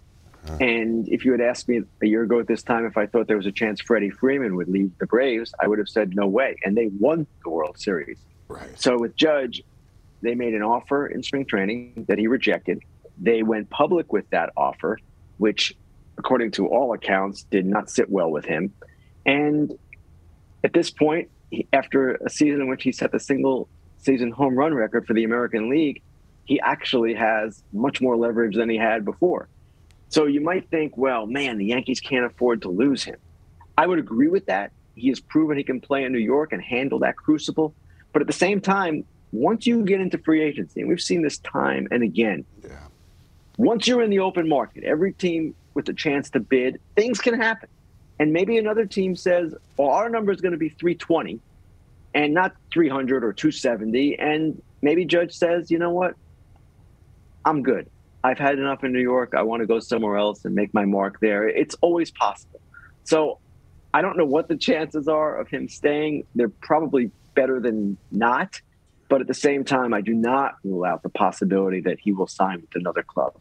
And if you had asked me a year ago at this time if I thought there was a chance Freddie Freeman would leave the Braves, I would have said no way. And they won the World Series. Right. So with Judge, they made an offer in spring training that he rejected. They went public with that offer, which, according to all accounts, did not sit well with him. And at this point, after a season in which he set the single season home run record for the American League, he actually has much more leverage than he had before. So you might think, well, man, the Yankees can't afford to lose him. I would agree with that. He has proven he can play in New York and handle that crucible. But at the same time, once you get into free agency, and we've seen this time and again, once you're in the open market, every team with a chance to bid, things can happen. And maybe another team says, well, our number is going to be 320 and not 300 or 270. And maybe Judge says, you know what? I'm good. I've had enough in New York. I want to go somewhere else and make my mark there. It's always possible. So I don't know what the chances are of him staying. They're probably better than not. But at the same time, I do not rule out the possibility that he will sign with another club.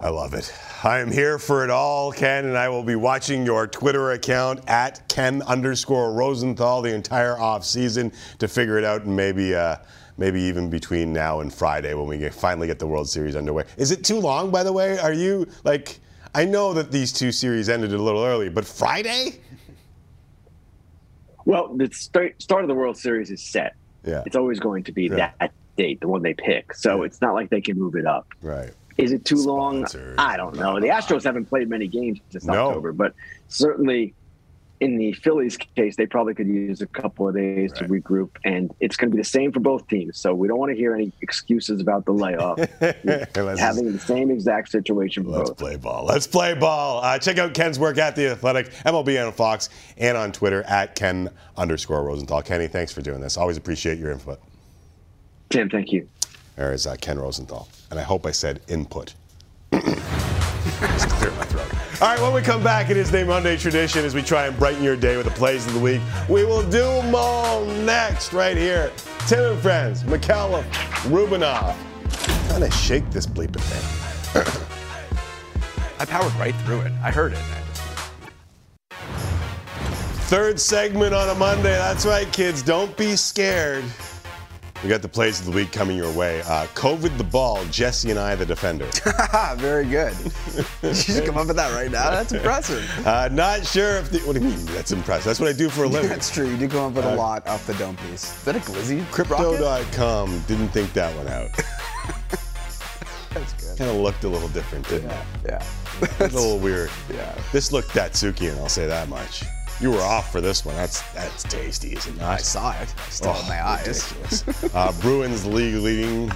I love it. I am here for it all, Ken, and I will be watching your Twitter account at Ken underscore Rosenthal the entire off season to figure it out, and maybe uh, maybe even between now and Friday when we get, finally get the World Series underway. Is it too long, by the way? Are you like? I know that these two series ended a little early, but Friday? Well, the start, start of the World Series is set. Yeah. It's always going to be Yeah. that date, the one they pick. So it's not like they can move it up. Right. Is it too long? I don't know. The Astros haven't played many games since No. October, but certainly in the Phillies case, they probably could use a couple of days to regroup, and it's going to be the same for both teams. So we don't want to hear any excuses about the layoff. Having the same exact situation for Let's both. play ball. Let's play ball. Uh, check out Ken's work at The Athletic, MLB on Fox, and on Twitter at Ken underscore Rosenthal. Kenny, thanks for doing this. Always appreciate your input. Tim, thank you. There is uh, Ken Rosenthal. And I hope I said input. Just clear my throat. All right, when we come back, it is the Monday tradition as we try and brighten your day with the plays of the week. We will do them all next, right here. Tim and Friends, Micallef, Rubinoff. Kind of shake this bleeping thing. I powered right through it. I heard it. and I just- Third segment on a Monday. That's right, kids. Don't be scared. We got the plays of the week coming your way. Uh, COVID the ball, Jesse and I the defender. Very good. you should come up with that right now. That's impressive. Uh, not sure if the, what do you mean? That's impressive. That's what I do for a living. That's true. You do come up with a Uh, lot off the dome piece. Is that a glizzy? Crypto.com didn't think that one out. That's good. kind of looked a little different, didn't it? Yeah. a little weird. Yeah. This looked Datsyuk, and I'll say that much. You were off for this one. That's that's tasty, isn't it not? I saw it. I still have my eyes. uh, Bruins league leading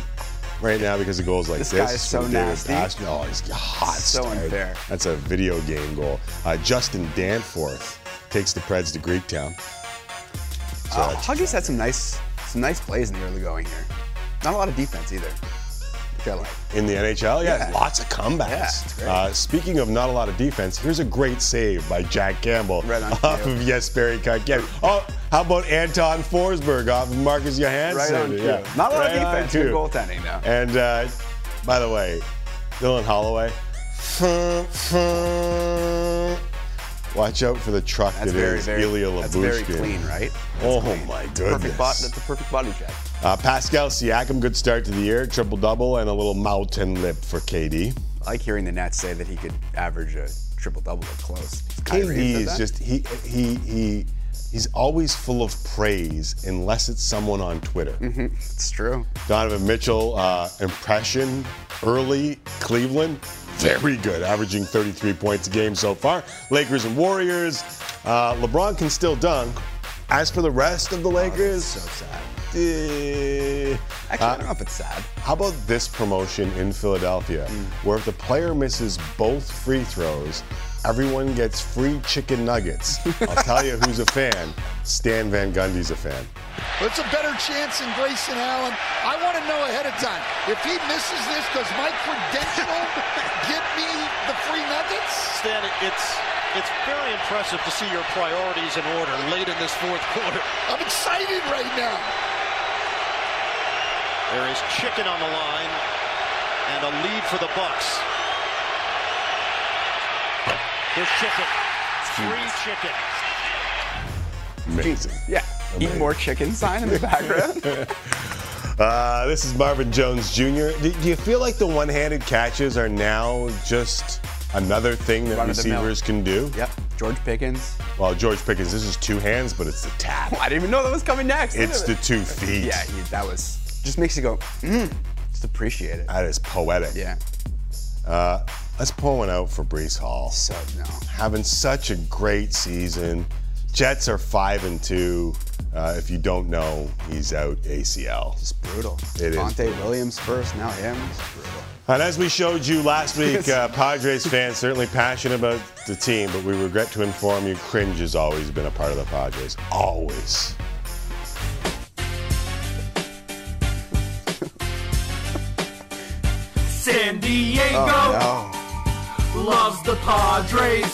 right now because of goals like This this. guy is so David nasty. Oh, he's hot. So start. unfair. That's a video game goal. Uh, Justin Danforth takes the Preds to Greektown. So Uh, Huggies had some nice, some nice plays in the early going here. Not a lot of defense either. In the NHL, yeah, Yeah. lots of comebacks. Yeah. Uh, speaking of not a lot of defense, here's a great save by Jack Campbell Right on off of Jesperi Kotkaniemi. Oh, how about Anton Forsberg off of Marcus Johansson? Right on cue. Yeah. Not a lot Right of defense. Good goaltending now. And uh, by the way, Dylan Holloway. Watch out for the truck That's that very, is very, Ilya that's very clean, right? Oh clean. my Perfect bot, that's a perfect body check. Uh, Pascal Siakam, good start to the year, triple double, and a little mouth and lip for KD. I like hearing the Nets say that he could average a triple double close. KD is just he he he he's always full of praise unless it's someone on Twitter. Mm-hmm. It's true. Donovan Mitchell uh, impression early Cleveland very good, averaging 33 points a game so far. Lakers and Warriors. Uh, LeBron can still dunk. As for the rest of the Lakers, so sad. eh, Actually, I uh, don't know if it's sad. how about this promotion in Philadelphia, where if the player misses both free throws, everyone gets free chicken nuggets? I'll tell you who's a fan. Stan Van Gundy's a fan. It's a better chance than Grayson Allen. I want to know ahead of time. If he misses this, does my credential get me the free nuggets? Stan, it's it's very impressive to see your priorities in order late in this fourth quarter. I'm excited right now. There is chicken on the line and a lead for the Bucks. There's chicken. Free chicken. Amazing. Yeah. Eat more chicken sign in the background. Uh, this is Marvin Jones Jr. Do, do you feel like the one-handed catches are now just another thing that Run of the mill. receivers can do? Yep. George Pickens. Well, George Pickens, this is two hands, but it's the tap. I didn't even know that was coming next. It's the two feet. Yeah, he, that was just makes you go, mm. Just appreciate it. That is poetic. Yeah. Uh, let's pull one out for Breece Hall. So no. Having such a great season, Jets are five and two. Uh, if you don't know, he's out ACL. Just brutal. It is. Devontae Williams first, now him. Brutal. And as we showed you last week, uh, Padres fans certainly passionate about the team, but we regret to inform you, cringe has always been a part of the Padres. Always. San Diego Oh, loves the Padres.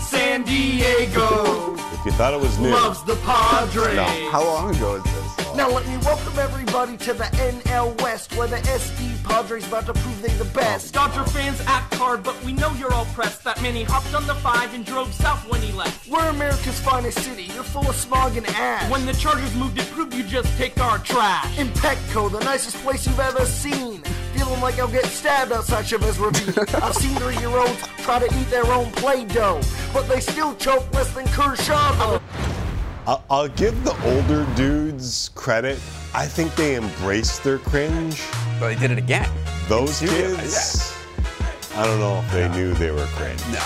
San Diego If you thought it was new, loves the Padres. No. How long ago is this? Now let me welcome everybody to the NL West, where the SD Padres about to prove they the best. Dodger fans act hard, but we know you're all pressed. That man he hopped on the five and drove south when he left. We're America's finest city. You're full of smog and ash. When the Chargers moved, it proved you just picked our trash. In Petco, the nicest place you've ever seen. Feeling like I'll get stabbed outside Chavez Ravine. I've seen three-year-olds try to eat their own Play-Doh, but they still choke less than Kershaw. I'll, give the older dudes credit. I think they embraced their cringe. But they did it again. Those kids, I don't know if they knew they were cringe. No.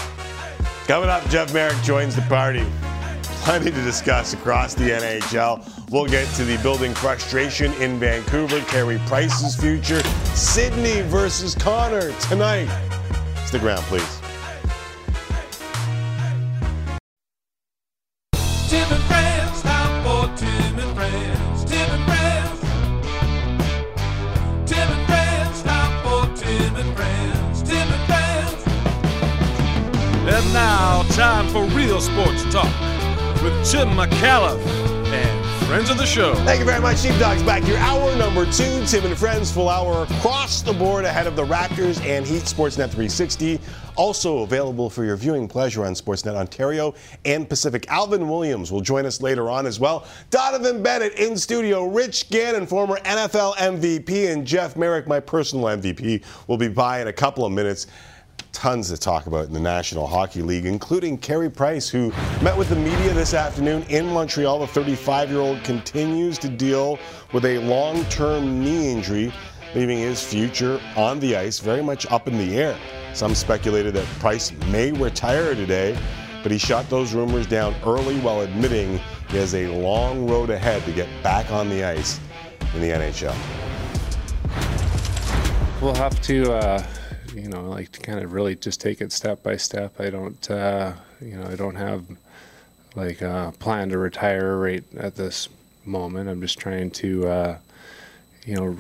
Coming up, Jeff Marek joins the party. Plenty to discuss across the NHL. We'll get to the building frustration in Vancouver, Carey Price's future, Sidney versus Connor tonight. Stick around, please. Real sports talk with Tim Micallef and friends of the show. Thank you very much, Sheepdogs. Back here, hour number two. Tim and Friends, full hour across the board ahead of the Raptors and Heat Sportsnet 360. Also available for your viewing pleasure on Sportsnet Ontario and Pacific. Alvin Williams will join us later on as well. Donovan Bennett in studio. Rich Gannon, former NFL MVP, and Jeff Marek, my personal MVP, will be by in a couple of minutes tons to talk about in the National Hockey League, including Carey Price, who met with the media this afternoon in Montreal. The 35 year old continues to deal with a long term knee injury, leaving his future on the ice very much up in the air. Some speculated that Price may retire today, but he shot those rumors down early while admitting he has a long road ahead to get back on the ice in the NHL. We'll have to, uh, you know, like to kind of really just take it step by step. I don't, uh, you know, I don't have like a plan to retire right at this moment. I'm just trying to, uh, you know,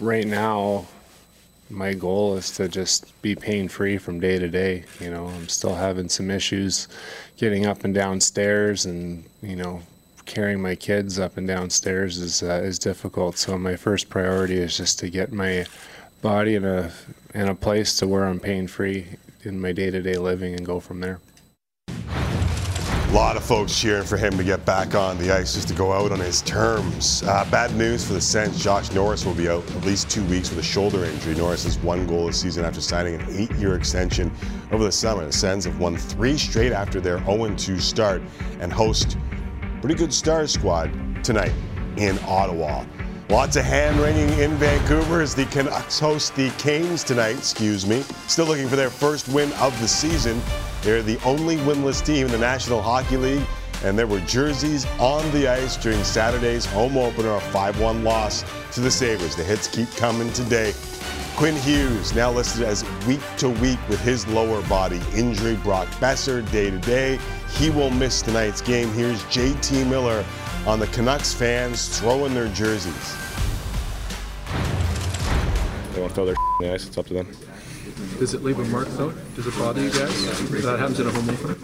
right now, my goal is to just be pain free from day to day. You know, I'm still having some issues getting up and down stairs and, you know, carrying my kids up and down stairs is uh, is difficult. So my first priority is just to get my body in a in a place to where I'm pain free in my day to day living and go from there. A lot of folks cheering for him to get back on the ice just to go out on his terms. Uh, bad news for the Sens. Josh Norris will be out at least two weeks with a shoulder injury. Norris has one goal this season after signing an eight year extension over the summer. The Sens have won three straight after their 0 2 start and host pretty good Stars squad tonight in Ottawa. Lots of hand wringing in Vancouver as the Canucks host the Canes tonight, excuse me. Still looking for their first win of the season. They're the only winless team in the National Hockey League, and there were jerseys on the ice during Saturday's home opener, a 5 1 loss to the Sabres. The hits keep coming today. Quinn Hughes, now listed as week to week with his lower body injury. Brock Boeser, day to day. He will miss tonight's game. Here's JT Miller on the Canucks fans throwing their jerseys. They want to throw their in the ice. It's up to them. Does it leave a mark though? Does it bother you guys? That happens in a home opener.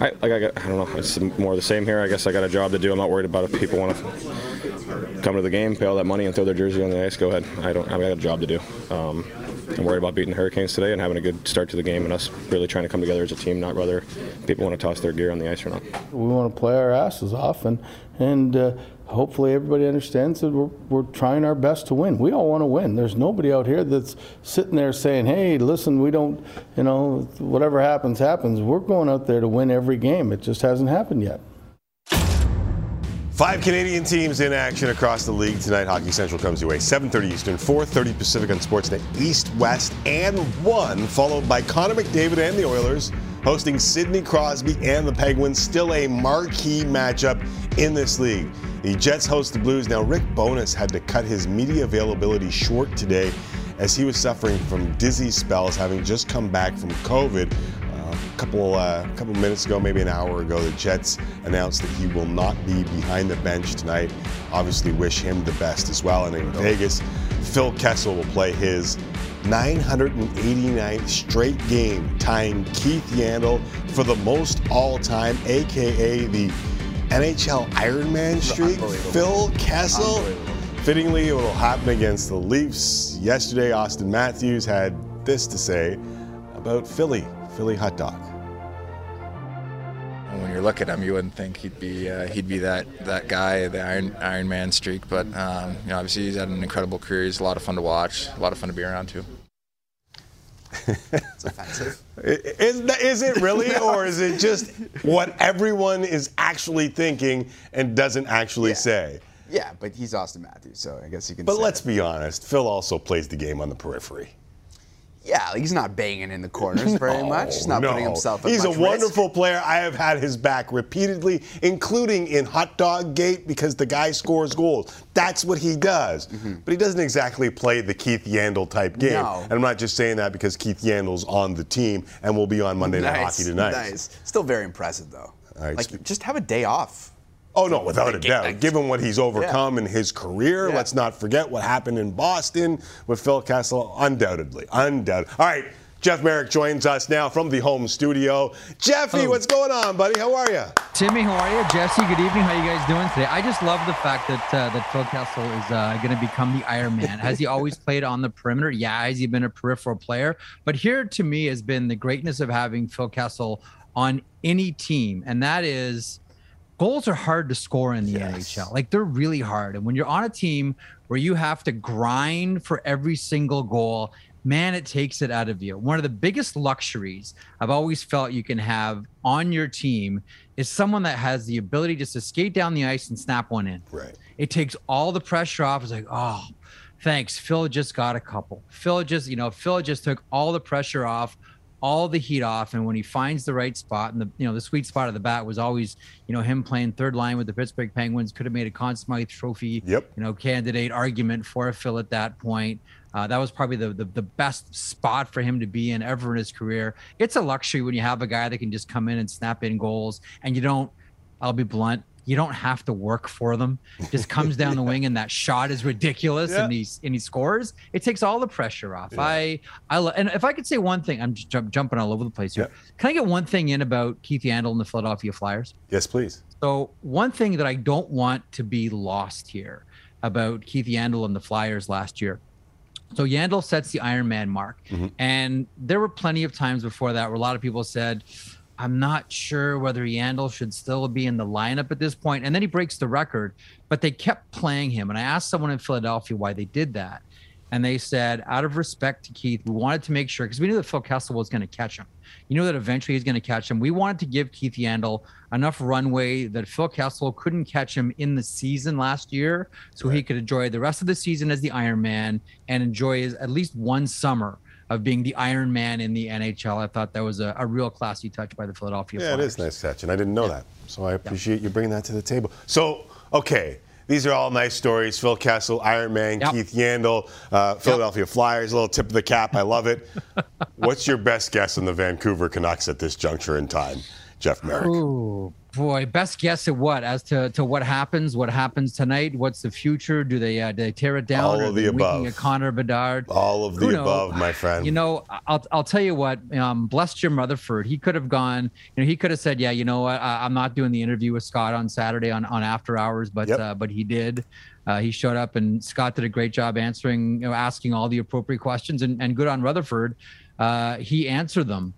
I like I, got, I don't know. It's more the same here. I guess I got a job to do. I'm not worried about if people want to come to the game, pay all that money, and throw their jersey on the ice. Go ahead. I don't. I got a job to do. Um, I'm worried about beating the Hurricanes today and having a good start to the game, and us really trying to come together as a team, not whether people want to toss their gear on the ice or not. We want to play our asses off, and and uh, hopefully everybody understands that we're, we're trying our best to win. We all want to win. There's nobody out here that's sitting there saying, "Hey, listen, we don't, you know, whatever happens, happens." We're going out there to win every game. It just hasn't happened yet. Five Canadian teams in action across the league tonight. Hockey Central comes your way. 7:30 Eastern, 4:30 Pacific on Sportsnet East, West, and one, followed by Connor McDavid and the Oilers hosting Sidney Crosby and the Penguins. Still a marquee matchup in this league. The Jets host the Blues. Now, Rick Bowness had to cut his media availability short today as he was suffering from dizzy spells, having just come back from COVID. Uh, a couple uh, couple minutes ago, maybe an hour ago, the Jets announced that he will not be behind the bench tonight. Obviously, wish him the best as well. And in Vegas, Phil Kessel will play his 989th straight game, tying Keith Yandle for the most all-time, aka the NHL Ironman streak. Phil Kessel. Fittingly, it will happen against the Leafs. Yesterday, Auston Matthews had this to say about Philly, Philly hot dog. When you look at him, you wouldn't think he'd be uh, he'd be that that guy, the Iron Iron Man streak. But um, you know, obviously, he's had an incredible career. He's a lot of fun to watch, a lot of fun to be around too. It's offensive. Is, is it really, or is it just what everyone is actually thinking and doesn't actually say? Yeah, but he's Auston Matthews, so I guess you can. But say let's it. be honest, Phil also plays the game on the periphery. Yeah, he's not banging in the corners very much. He's not No, putting himself at He's a wonderful player. I have had his back repeatedly, including in Hot Dog Gate, because the guy scores goals. That's what he does. Mm-hmm. But he doesn't exactly play the Keith Yandle type game. No. And I'm not just saying that because Keith Yandle's on the team and will be on Monday Night Hockey tonight. Nice. Still very impressive though. right, like just have a day off. Oh no, without a doubt. like- Given what he's overcome in his career, Yeah. let's not forget what happened in Boston with Phil Kessel. Undoubtedly, undoubtedly. All right, Jeff Marek joins us now from the home studio. Jeffy, Hello. what's going on, buddy? How are you? Timmy, how are you? Jesse, good evening. How you guys doing today? I just love the fact that uh, that Phil Kessel is uh, going to become the Iron Man. Has he always played on the perimeter? Yeah. Has he been a peripheral player? But here, to me, has been the greatness of having Phil Kessel on any team, and that is goals are hard to score in the NHL. Like they're really hard. And when you're on a team where you have to grind for every single goal, man, it takes it out of you. One of the biggest luxuries I've always felt you can have on your team is someone that has the ability just to skate down the ice and snap one in. Right. It takes all the pressure off. It's like, oh, thanks. Phil just got a couple. Phil just, you know, Phil just took all the pressure off, all the heat off. And when he finds the right spot, and the you know, the sweet spot of the bat was always, you know, him playing third line with the Pittsburgh Penguins, could have made a Conn Smythe trophy, yep. you know, candidate argument for a Phil at that point. Uh, that was probably the, the the best spot for him to be in ever in his career. It's a luxury when you have a guy that can just come in and snap in goals, and you don't. I'll be blunt. You don't have to work for them. Just comes down the wing, and that shot is ridiculous, and he and he scores. It takes all the pressure off. I I lo- and if I could say one thing, I'm just jump, jumping all over the place here. Can I get one thing in about Keith Yandle and the Philadelphia Flyers? Yes, please. So one thing that I don't want to be lost here about Keith Yandle and the Flyers last year. So Yandle sets the Iron Man mark, mm-hmm. and there were plenty of times before that where a lot of people said, "I'm not sure whether Yandle should still be in the lineup at this point." And then he breaks the record, but they kept playing him. And I asked someone in Philadelphia why they did that, and they said, out of respect to Keith, we wanted to make sure because we knew that Phil Kessel was going to catch him. You know that eventually he's going to catch him. We wanted to give Keith Yandle enough runway that Phil Kessel couldn't catch him in the season last year, so he could enjoy the rest of the season as the Iron Man and enjoy his, at least one summer of being the Iron Man in the NHL. I thought that was a, a real classy touch by the Philadelphia Yeah, it Flyers. is nice touch, and I didn't know that. So I appreciate you bringing that to the table. So, okay. These are all nice stories. Phil Kessel, Iron Man, Keith Yandle, uh, Philadelphia Flyers, a little tip of the cap. I love it. What's your best guess on the Vancouver Canucks at this juncture in time, Jeff Marek? Oh boy, best guess at what as to, to what happens? What happens tonight? What's the future? Do they uh, do they tear it down? All of the above. Connor Bedard. All of the Who knows? above, my friend. You know, I'll I'll tell you what. Um, bless Jim Rutherford. He could have gone. You know, he could have said, "Yeah, you know what? I, I'm not doing the interview with Scott on Saturday on, on after hours," but uh, but he did. Uh, he showed up, and Scott did a great job answering, you know, asking all the appropriate questions, and, and good on Rutherford. Uh, he answered them.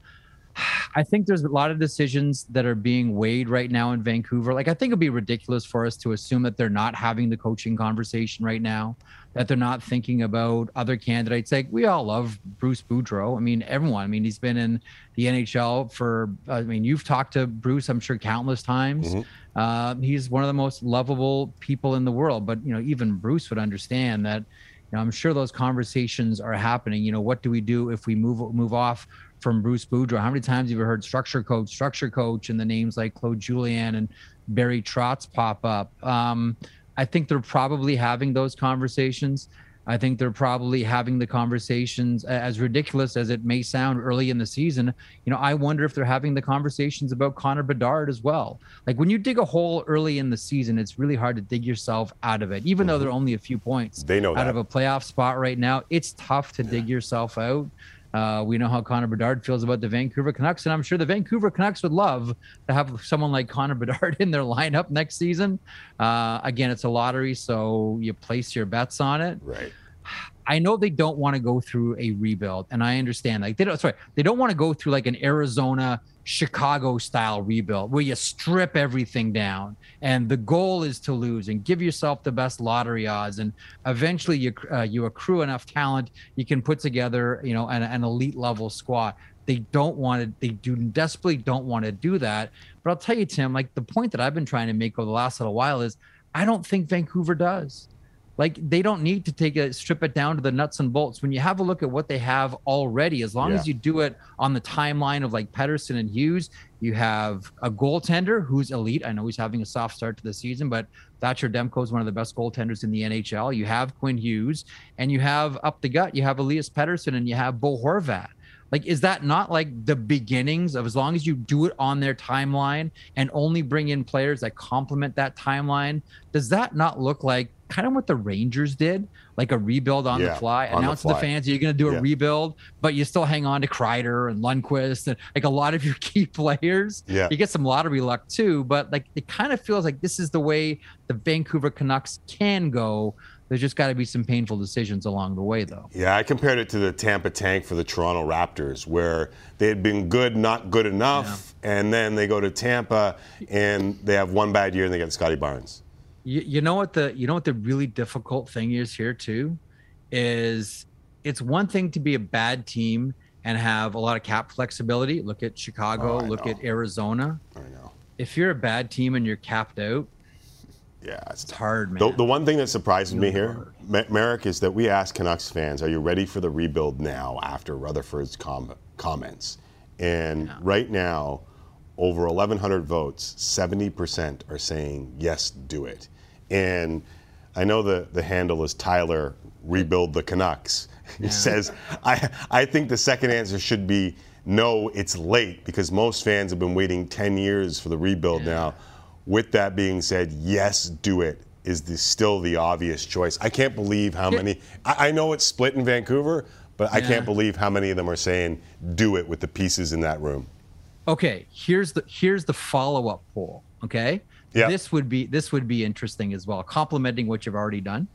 I think there's a lot of decisions that are being weighed right now in Vancouver. Like, I think it'd be ridiculous for us to assume that they're not having the coaching conversation right now, that they're not thinking about other candidates. Like, we all love Bruce Boudreau. I mean, everyone. I mean, he's been in the NHL for, I mean, you've talked to Bruce, I'm sure, countless times. Uh, he's one of the most lovable people in the world. But, you know, even Bruce would understand that. You know, I'm sure those conversations are happening. You know, what do we do if we move move off from Bruce Boudreau. How many times have you heard structure coach, structure coach, and the names like Claude Julien and Barry Trotz pop up? Um, I think they're probably having those conversations. I think they're probably having the conversations as ridiculous as it may sound early in the season. You know, I wonder if they're having the conversations about Connor Bedard as well. Like when you dig a hole early in the season, it's really hard to dig yourself out of it, even though they're only a few points They know out that. of a playoff spot right now. It's tough to dig yourself out. Uh, we know how Connor Bedard feels about the Vancouver Canucks, and I'm sure the Vancouver Canucks would love to have someone like Connor Bedard in their lineup next season. Uh, again, it's a lottery, so you place your bets on it. Right. I know they don't want to go through a rebuild, and I understand. Like they don't, sorry, they don't want to go through like an Arizona, Chicago style rebuild where you strip everything down, and the goal is to lose and give yourself the best lottery odds, and eventually you uh, you accrue enough talent, you can put together, you know, an, an elite level squad. They don't want to. They do desperately don't want to do that. But I'll tell you, Tim, like the point that I've been trying to make over the last little while is, I don't think Vancouver does like they don't need to take a strip it down to the nuts and bolts. When you have a look at what they have already as long Yeah. as you do it on the timeline of like Pettersson and Hughes you have a goaltender who's elite. I know he's having a soft start to the season but Thatcher Demko is one of the best goaltenders in the NHL you have Quinn Hughes and you have up the gut you have Elias Pettersson and you have Bo Horvat like is that not like the beginnings of as long as you do it on their timeline and only bring in players that complement that timeline does that not look like kind of what the rangers did like a rebuild on Yeah, the fly announce to the fans you're going to do a Yeah. rebuild but you still hang on to Kreider and Lundqvist and like a lot of your key players Yeah. you get some lottery luck too but like it kind of feels like this is the way the Vancouver Canucks can go there's just got to be some painful decisions along the way though Yeah, I compared it to the Tampa Tank for the Toronto Raptors, where they had been good, not good enough, and then they go to Tampa and they have one bad year and they get Scottie Barnes. You, you know what the you know what the really difficult thing is here too, is it's one thing to be a bad team and have a lot of cap flexibility. Look at Chicago. Oh, look know. at Arizona. I know. If you're a bad team and you're capped out, Yeah, it's, hard, man. The, the one thing that surprises me here, Ma- Marek, is that we asked Canucks fans, "Are you ready for the rebuild now?" After Rutherford's com- comments, and right now, over 1,100 votes, 70% are saying yes, do it. And I know the the handle is Tyler rebuild the Canucks. He says, "I I think the second answer should be." No, it's late because most fans have been waiting 10 years for the rebuild now. With that being said, yes, do it is the, still the obvious choice. I can't believe how many. I, I know it's split in Vancouver, but I can't believe how many of them are saying do it with the pieces in that room. okay here's the here's the follow-up poll okay Yeah. this would be this would be interesting as well complementing what you've already done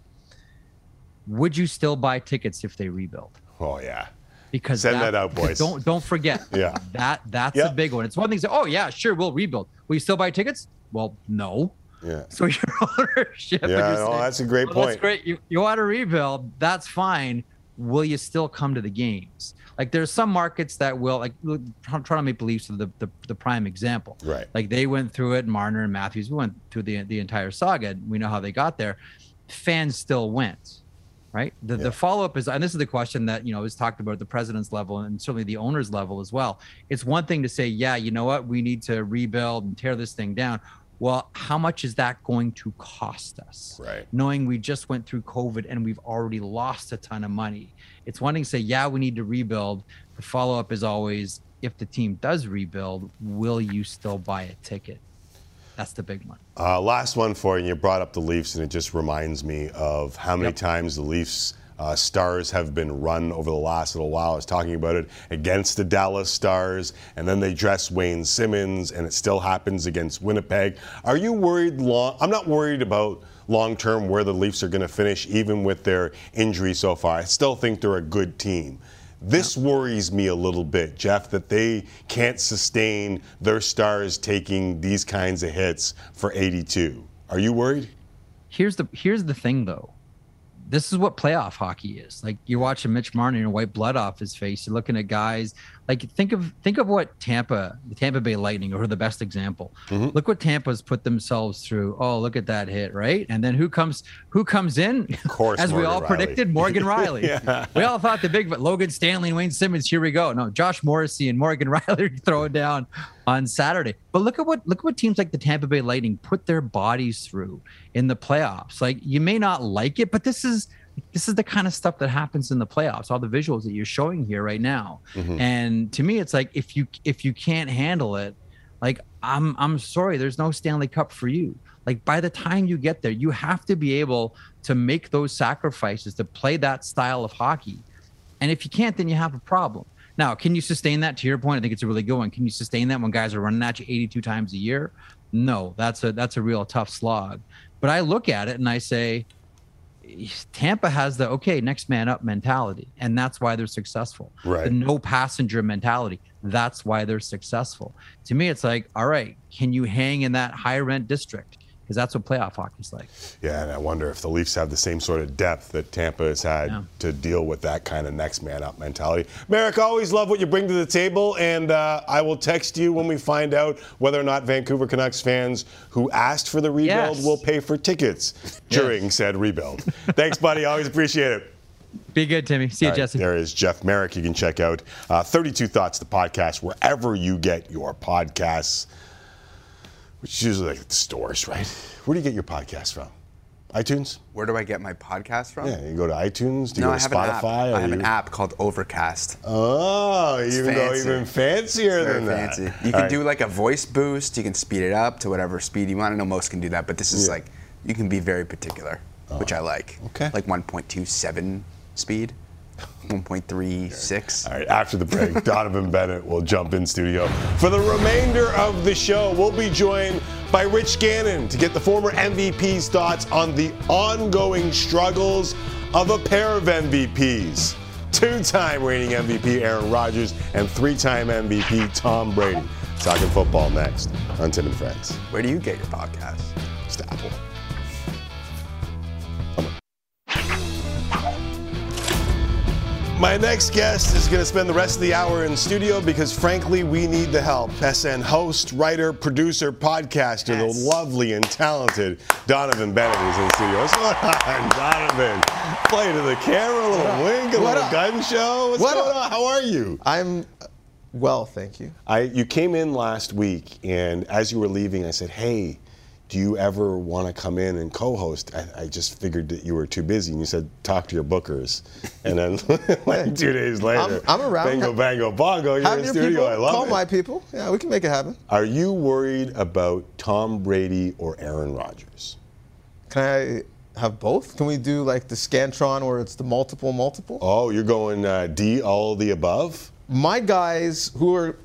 would you still buy tickets if they rebuild Oh yeah, because Send that out, boys. don't don't forget Yeah. that that's Yeah. a big one it's one thing to say oh yeah sure we'll rebuild will you still buy tickets well no. Yeah. so your ownership Yeah, no, saying, that's a great "Well, that's great. You, you want to rebuild. That's fine. Will you still come to the games? Like there's some markets that will like look, Toronto Maple Leafs are the, the the prime example. Right. like they went through it Marner and Matthews we went through the the entire saga. And we know how they got there. Fans still went right? The, the follow-up is and this is the question that you know is talked about at the president's level and certainly the owner's level as well. It's one thing to say yeah you know what? We need to rebuild and tear this thing down well how much is that going to cost us? Right. Knowing we just went through covid and we've already lost a ton of money. It's one thing to say yeah we need to rebuild. The follow-up is always if the team does rebuild will you still buy a ticket? That's the big one. Uh, last one for you. You brought up the Leafs, and it just reminds me of how many times the Leafs uh, stars have been run over the last little while. I was talking about it against the Dallas Stars, and then they dress Wayne Simmonds, and it still happens against Winnipeg. Are you worried? Long? I'm not worried about long term where the Leafs are going to finish, even with their injury so far. I still think they're a good team. This worries me a little bit, Jeff, that they can't sustain their stars taking these kinds of hits for 82. Are you worried? here's the here's the thing though this is what playoff hockey is. Like you're watching Mitch Marner and white blood off his face. You're looking at guys like think of think of what Tampa, the Tampa Bay Lightning, are the best example. Mm-hmm. Look what Tampa's put themselves through. Oh, look at that hit, right? And then who comes who comes in? Of course, as we all Rielly. predicted, Morgan Rielly. Yeah. We all thought the big, but Logan Stanley and Wayne Simmonds. Here we go. No, Josh Morrissey and Morgan Rielly are throwing down on Saturday. But look at what look at what teams like the Tampa Bay Lightning put their bodies through in the playoffs. Like you may not like it, but this is this is the kind of stuff that happens in the playoffs. All the visuals that you're showing here right now. Mhm. And to me, it's like if you if you can't handle it, like I'm I'm sorry, there's no Stanley Cup for you. Like by the time you get there, you have to be able to make those sacrifices to play that style of hockey. And if you can't, then you have a problem. Now, can you sustain that? To your point, I think it's a really good one. Can you sustain that when guys are running at you 82 times a year? No, that's a that's a real tough slog. But I look at it and I say, Tampa has the okay, next man up mentality, and that's why they're successful. Right. The no passenger mentality. That's why they're successful. To me, it's like, all right, can you hang in that high rent district? Because that's what playoff hockey's like. Yeah, and I wonder if the Leafs have the same sort of depth that Tampa has had Yeah. to deal with that kind of next man up mentality. Marek, always love what you bring to the table, and uh, I will text you when we find out whether or not Vancouver Canucks fans who asked for the rebuild Yes. will pay for tickets during said rebuild. Thanks, buddy. Always appreciate it. Be good, Timmy. See you, right, Jesse. There is Jeff Marek. You can check out uh, 32 Thoughts, the podcast, wherever you get your podcasts, which is usually like the stores, right? Where do you get your podcast from? iTunes? Where do I get my podcast from? Yeah, you go to iTunes. Do you no, go I to have an app. Spotify? I have an app called Overcast. Oh, you It's go fancy. even fancier than that. fancy. You All can right. do like a voice boost. You can speed it up to whatever speed you want. I know most can do that, but this is Yeah. like you can be very particular, which oh, I like. Okay. Like 1.27 speed, 1.36. All right, after the break, Donovan Bennett will jump in studio. For the remainder of the show, we'll be joined by Rich Gannon to get the former MVP's thoughts on the ongoing struggles of a pair of MVPs. Two time reigning MVP Aaron Rodgers and three time MVP Tom Brady. Talking football next on Tim and Friends. Where do you get your podcast? Just Apple. My next guest is going to spend the rest of the hour in studio because, frankly, we need the help. SN host, writer, producer, podcaster, the lovely and talented Donovan Bennett is in studio. What's going on, Donovan? Play to the camera, a little wink, a What little up? gun show. What's What going up? on? How are you? I'm well, thank you. I you came in last week, and as you were leaving, I said, "Hey, do you ever want to come in and co-host?" I, I just figured that you were too busy, and you said, "Talk to your bookers." And then, like two days later, I'm- I'm around. Bingo, bango, bongo. You're Have in your studio. people I love call it. Call my people. Yeah, we can make it happen. Are you worried about Tom Brady or Aaron Rodgers? Can I have both? Can we do like the Scantron where it's the multiple, multiple? Oh, you're going uh, D, all the above. My guys who are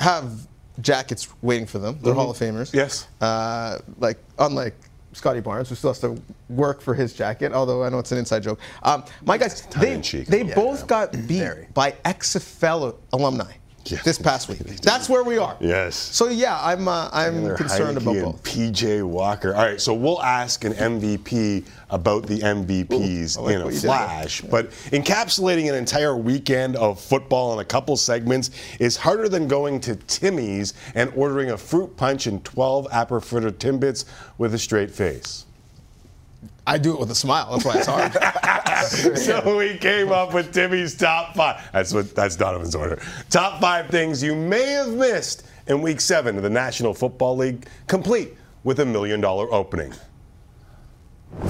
have jackets waiting for them, they're Mhm. Hall of Famers. Yes. Uh, like unlike Scottie Barnes, who still has to work for his jacket, although I know it's an inside joke. Um, my guys, they, they Yeah, both got beat by XFL alumni this past week. That's where we are. Yes. So yeah, I'm uh, I'm Taylor concerned Heinicke about both. PJ Walker. All right, so we'll ask an MVP about the MVPs Ooh, like in a what you did there. flash, but encapsulating an entire weekend of football in a couple segments is harder than going to Timmy's and ordering a fruit punch and 12 apple-fritter Timbits with a straight face. I do it with a smile. That's why it's hard. so we came up with Timmy's top five. That's what that's Donovan's order. Top five things you may have missed in week seven of the National Football League, complete with a million dollar opening.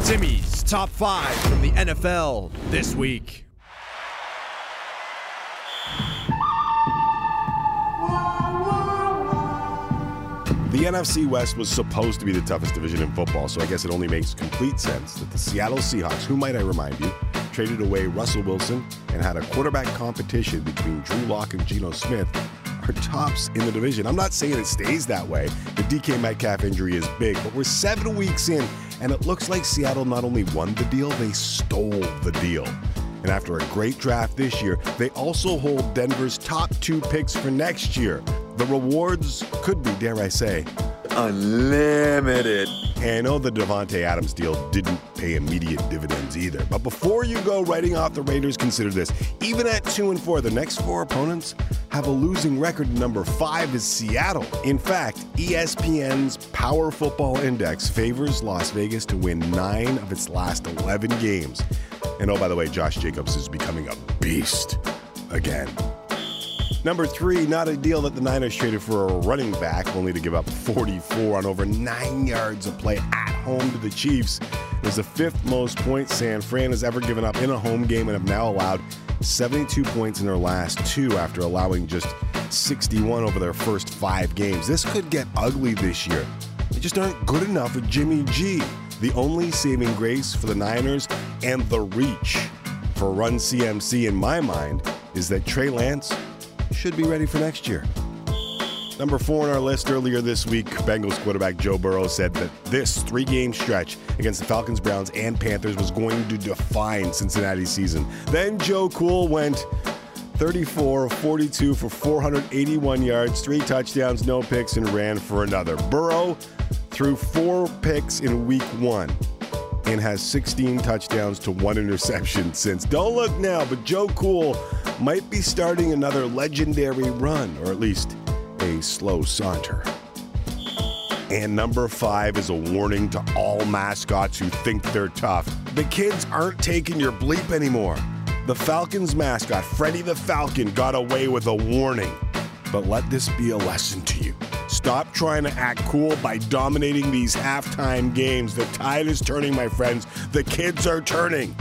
Timmy's top five from the NFL this week. The NFC West was supposed to be the toughest division in football, so I guess it only makes complete sense that the Seattle Seahawks, who might I remind you, traded away Russell Wilson and had a quarterback competition between Drew Lock and Geno Smith, are tops in the division. I'm not saying it stays that way. The DK Metcalf injury is big, but we're seven weeks in, and it looks like Seattle not only won the deal, they stole the deal. And after a great draft this year, they also hold Denver's top two picks for next year. The rewards could be, dare I say, unlimited. And I know the Davante Adams deal didn't pay immediate dividends either. But before you go writing off the Raiders, consider this. Even at 2 and 4, the next four opponents have a losing record. Number 5 is Seattle. In fact, ESPN's Power Football Index favors Las Vegas to win 9 of its last 11 games. And oh by the way, Josh Jacobs is becoming a beast again. Number three, not a deal that the Niners traded for a running back, only to give up 44 on over nine yards of play at home to the Chiefs. It was the fifth most points San Fran has ever given up in a home game and have now allowed 72 points in their last two after allowing just 61 over their first five games. This could get ugly this year. They just aren't good enough with Jimmy G. The only saving grace for the Niners and the reach for Run CMC in my mind is that Trey Lance should be ready for next year. Number four on our list earlier this week, Bengals quarterback Joe Burrow said that this three game stretch against the Falcons, Browns, and Panthers was going to define Cincinnati's season. Then Joe Cool went 34 of 42 for 481 yards, three touchdowns, no picks, and ran for another. Burrow threw four picks in week one and has 16 touchdowns to one interception since. Don't look now, but Joe Cool might be starting another legendary run, or at least a slow saunter. And number five is a warning to all mascots who think they're tough. The kids aren't taking your bleep anymore. The Falcons mascot, Freddie the Falcon, got away with a warning. But let this be a lesson to you. Stop trying to act cool by dominating these halftime games. The tide is turning, my friends. The kids are turning.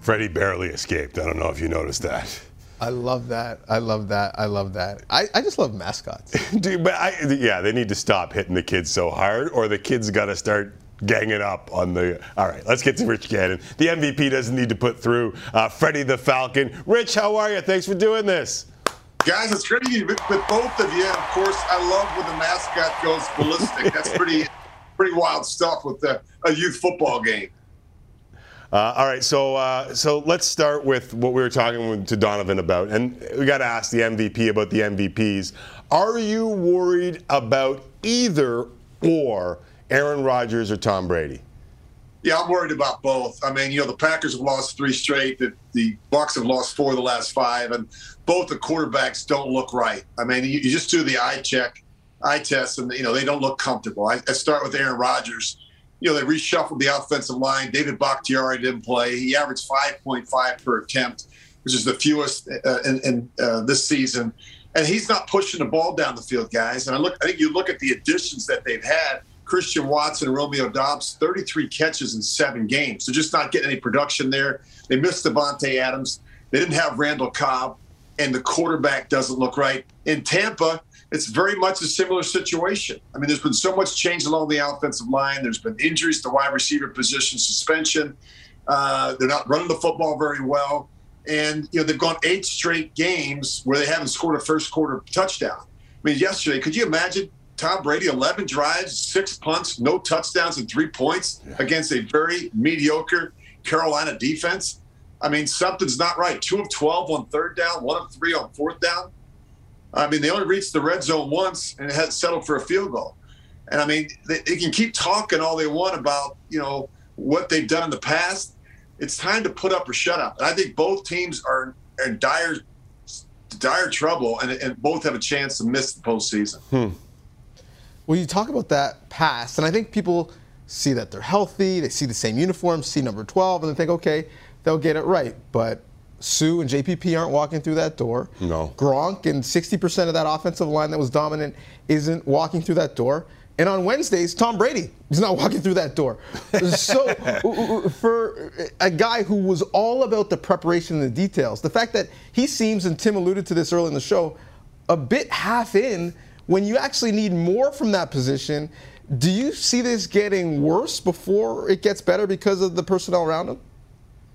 Freddie barely escaped. I don't know if you noticed that. I love that. I love that. I love that. I, I just love mascots. Dude, but I, yeah, they need to stop hitting the kids so hard, or the kids got to start ganging up on the. All right, let's get to Rich Gannon. The MVP doesn't need to put through uh, Freddie the Falcon. Rich, how are you? Thanks for doing this. Guys, it's great to be with both of you. Of course, I love when the mascot goes ballistic. That's pretty, pretty wild stuff with the, a youth football game. Uh, all right, so uh, so let's start with what we were talking to Donovan about, and we got to ask the MVP about the MVPs. Are you worried about either or Aaron Rodgers or Tom Brady? Yeah, I'm worried about both. I mean, you know, the Packers have lost three straight. The, the Bucs have lost four of the last five, and both the quarterbacks don't look right. I mean, you, you just do the eye check, eye test, and you know they don't look comfortable. I, I start with Aaron Rodgers. You know, they reshuffled the offensive line. David Bakhtiari didn't play. He averaged 5.5 per attempt, which is the fewest uh, in, in uh, this season. And he's not pushing the ball down the field, guys. And I look, I think you look at the additions that they've had. Christian Watson Romeo Doubs, 33 catches in seven games. They're just not getting any production there. They missed Davante Adams. They didn't have Randall Cobb, and the quarterback doesn't look right. In Tampa, it's very much a similar situation. I mean, there's been so much change along the offensive line. There's been injuries to wide receiver position, suspension. Uh, they're not running the football very well. And, you know, they've gone eight straight games where they haven't scored a first quarter touchdown. I mean, yesterday, could you imagine Tom Brady, 11 drives, six punts, no touchdowns, and three points against a very mediocre Carolina defense? I mean, something's not right. Two of 12 on third down, one of three on fourth down. I mean, they only reached the red zone once and it had settled for a field goal. And I mean, they, they can keep talking all they want about, you know, what they've done in the past. It's time to put up or shut up. And I think both teams are in dire, dire trouble, and, and both have a chance to miss the postseason. Hmm. Well, you talk about that past, and I think people see that they're healthy, they see the same uniform, see number 12, and they think, okay, they'll get it right. But Suh and JPP aren't walking through that door. No. Gronk and 60% of that offensive line that was dominant isn't walking through that door. And on Wednesdays, Tom Brady is not walking through that door. So, for a guy who was all about the preparation and the details, the fact that he seems, and Tim alluded to this early in the show, a bit half in when you actually need more from that position. Do you see this getting worse before it gets better because of the personnel around him?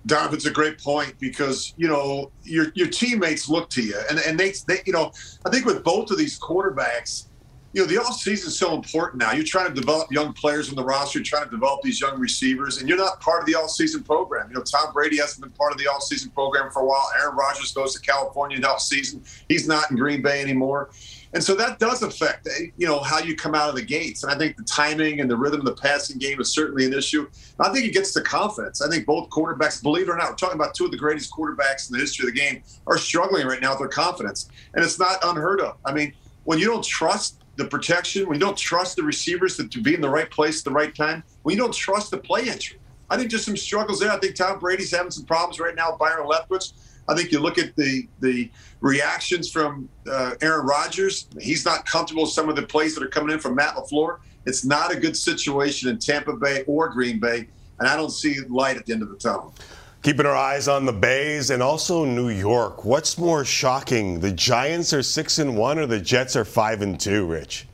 Donovan, it's a great point because you know your your teammates look to you, and and they, they you know I think with both of these quarterbacks, you know the off season is so important now. You're trying to develop young players on the roster, you're trying to develop these young receivers, and you're not part of the off season program. You know Tom Brady hasn't been part of the off season program for a while. Aaron Rodgers goes to California in off season. He's not in Green Bay anymore. And so that does affect, eh, you know, how you come out of the gates. And I think the timing and the rhythm of the passing game is certainly an issue. I think it gets to confidence. I think both quarterbacks, believe it or not, we're talking about two of the greatest quarterbacks in the history of the game, are struggling right now with their confidence. And it's not unheard of. I mean, when you don't trust the protection, when you don't trust the receivers to, be in the right place at the right time, when you don't trust the play entry, I think just some struggles there. I think Tom Brady's having some problems right now. Byron Leftwich. I think you look at the the reactions from uh, Aaron Rodgers. He's not comfortable with some of the plays that are coming in from Matt LaFleur. It's not a good situation in Tampa Bay or Green Bay, and I don't see light at the end of the tunnel. Keeping our eyes on the Bays and also New York. What's more shocking, the Giants are six and one, or the Jets are five and two? Rich.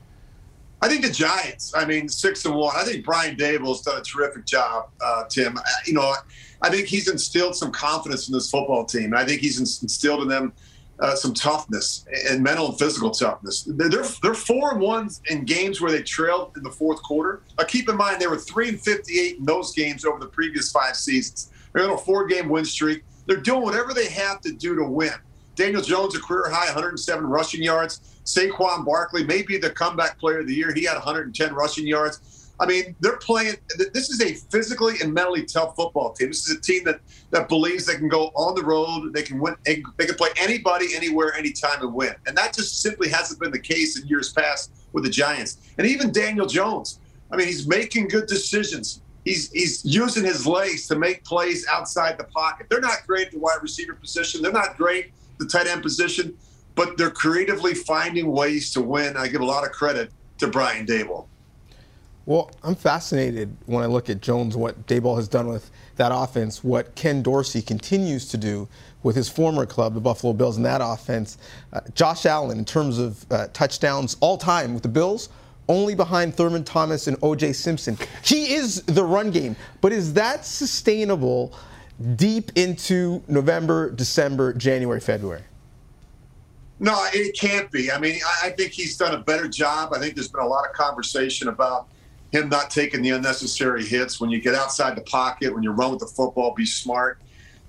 I think the Giants. I mean, six and one. I think Brian Daboll's done a terrific job, uh, Tim. You know, I think he's instilled some confidence in this football team. I think he's instilled in them uh, some toughness and mental and physical toughness. They're they're four and one in games where they trailed in the fourth quarter. Keep in mind they were three and fifty eight in those games over the previous five seasons. They're on a four game win streak. They're doing whatever they have to do to win. Daniel Jones, a career high 107 rushing yards. Saquon Barkley may be the comeback player of the year. He had 110 rushing yards. I mean, they're playing. This is a physically and mentally tough football team. This is a team that that believes they can go on the road. They can win. They can play anybody, anywhere, anytime, and win. And that just simply hasn't been the case in years past with the Giants. And even Daniel Jones. I mean, he's making good decisions. He's he's using his legs to make plays outside the pocket. They're not great at the wide receiver position. They're not great at the tight end position but they're creatively finding ways to win. I give a lot of credit to Brian Daboll. Well, I'm fascinated when I look at Jones, what Daboll has done with that offense, what Ken Dorsey continues to do with his former club, the Buffalo Bills, in that offense. Uh, Josh Allen, in terms of uh, touchdowns all time with the Bills, only behind Thurman Thomas and O.J. Simpson. He is the run game, but is that sustainable deep into November, December, January, February? No, it can't be. I mean, I think he's done a better job. I think there's been a lot of conversation about him not taking the unnecessary hits. When you get outside the pocket, when you run with the football, be smart.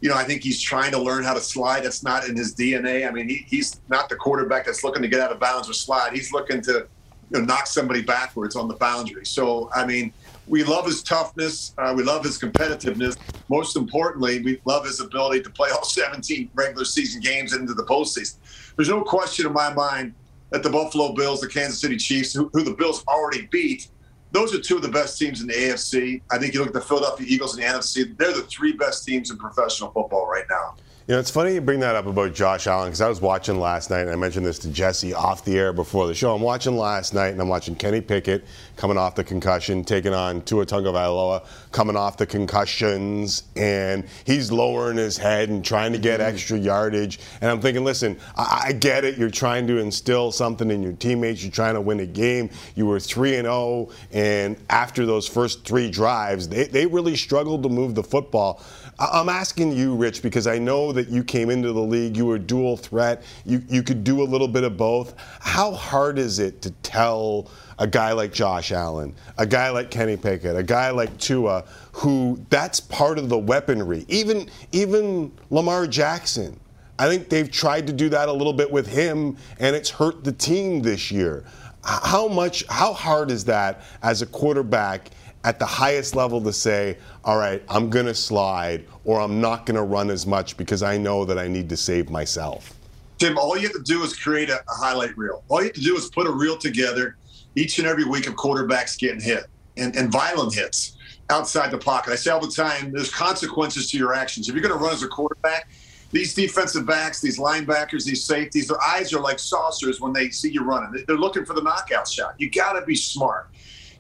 You know, I think he's trying to learn how to slide. That's not in his DNA. I mean, he, he's not the quarterback that's looking to get out of bounds or slide. He's looking to you know, knock somebody backwards on the boundary. So, I mean, we love his toughness. Uh, we love his competitiveness. Most importantly, we love his ability to play all 17 regular season games into the postseason. There's no question in my mind that the Buffalo Bills, the Kansas City Chiefs, who, who the Bills already beat, those are two of the best teams in the AFC. I think you look at the Philadelphia Eagles in the NFC, they're the three best teams in professional football right now. You know, it's funny you bring that up about Josh Allen because I was watching last night, and I mentioned this to Jesse off the air before the show. I'm watching last night, and I'm watching Kenny Pickett coming off the concussion, taking on Tua Tagovailoa coming off the concussions, and he's lowering his head and trying to get mm-hmm. extra yardage. And I'm thinking, listen, I, I get it. You're trying to instill something in your teammates. You're trying to win a game. You were three and zero, oh, and after those first three drives, they, they really struggled to move the football. I'm asking you, Rich, because I know that you came into the league, you were dual threat, you, you could do a little bit of both. How hard is it to tell a guy like Josh Allen, a guy like Kenny Pickett, a guy like Tua, who that's part of the weaponry? Even, even Lamar Jackson. I think they've tried to do that a little bit with him, and it's hurt the team this year. How much, how hard is that as a quarterback at the highest level to say, all right, I'm going to slide or I'm not going to run as much because I know that I need to save myself? Tim, all you have to do is create a, a highlight reel. All you have to do is put a reel together each and every week of quarterbacks getting hit and, and violent hits outside the pocket. I say all the time, there's consequences to your actions. If you're going to run as a quarterback, these defensive backs, these linebackers, these safeties, their eyes are like saucers when they see you running. They're looking for the knockout shot. You got to be smart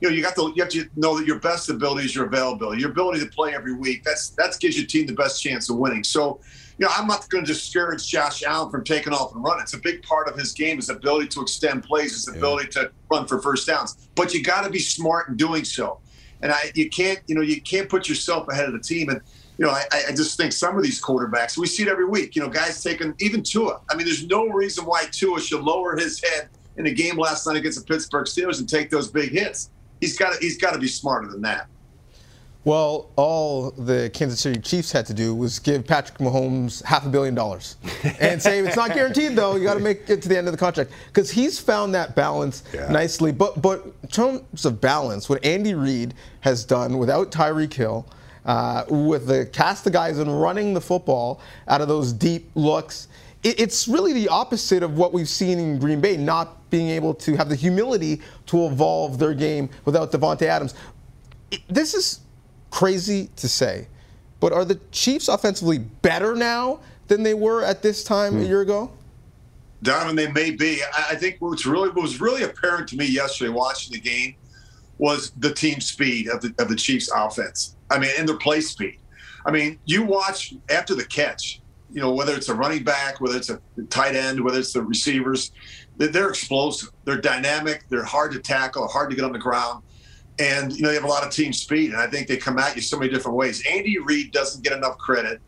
you know, you got to you have to know that your best ability is your availability, your ability to play every week. That's that gives your team the best chance of winning. So, you know, I'm not going to discourage Josh Allen from taking off and running. It's a big part of his game, his ability to extend plays, his ability yeah. to run for first downs. But you got to be smart in doing so. And I, you can't, you know, you can't put yourself ahead of the team. And you know, I, I just think some of these quarterbacks, we see it every week. You know, guys taking even Tua. I mean, there's no reason why Tua should lower his head in a game last night against the Pittsburgh Steelers and take those big hits he's got to he's got to be smarter than that. Well, all the Kansas City Chiefs had to do was give Patrick Mahomes half a billion dollars and say it's not guaranteed though. You got to make it to the end of the contract because he's found that balance Yeah. nicely. But but in terms of balance, what Andy Reid has done without Tyreek Hill, uh, with the cast of guys and running the football out of those deep looks, it's really the opposite of what we've seen in Green Bay, not being able to have the humility to evolve their game without Davante Adams. It- this is crazy to say, but are the Chiefs offensively better now than they were at this time a hmm. year ago? Donovan, they may be. I I think what's really what was really apparent to me yesterday watching the game was the team speed of the of the Chiefs offense. I mean, and their play speed. I mean, you watch after the catch, you know, whether it's a running back, whether it's a tight end, whether it's the receivers, they're, explosive. They're dynamic. They're hard to tackle, hard to get on the ground. And, you know, they have a lot of team speed. And I think they come at you so many different ways. Andy Reid doesn't get enough credit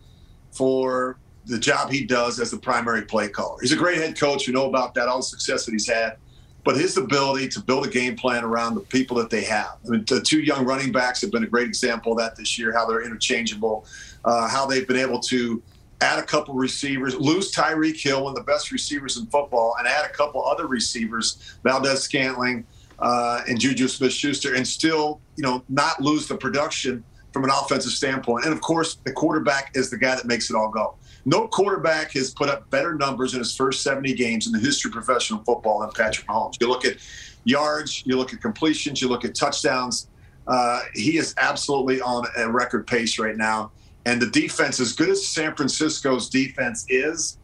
for the job he does as the primary play caller. He's a great head coach. You know about that, all the success that he's had. But his ability to build a game plan around the people that they have. I mean, the two young running backs have been a great example of that this year, how they're interchangeable, uh, how they've been able to add a couple receivers, lose Tyreek Hill, one of the best receivers in football, and add a couple other receivers, Valdes-Scantling uh, and Juju Smith Schuster, and still, you know, not lose the production from an offensive standpoint. And of course, the quarterback is the guy that makes it all go. No quarterback has put up better numbers in his first 70 games in the history of professional football than Patrick Mahomes. You look at yards, you look at completions, you look at touchdowns. Uh, he is absolutely on a record pace right now. And the defense, as good as San Francisco's defense is,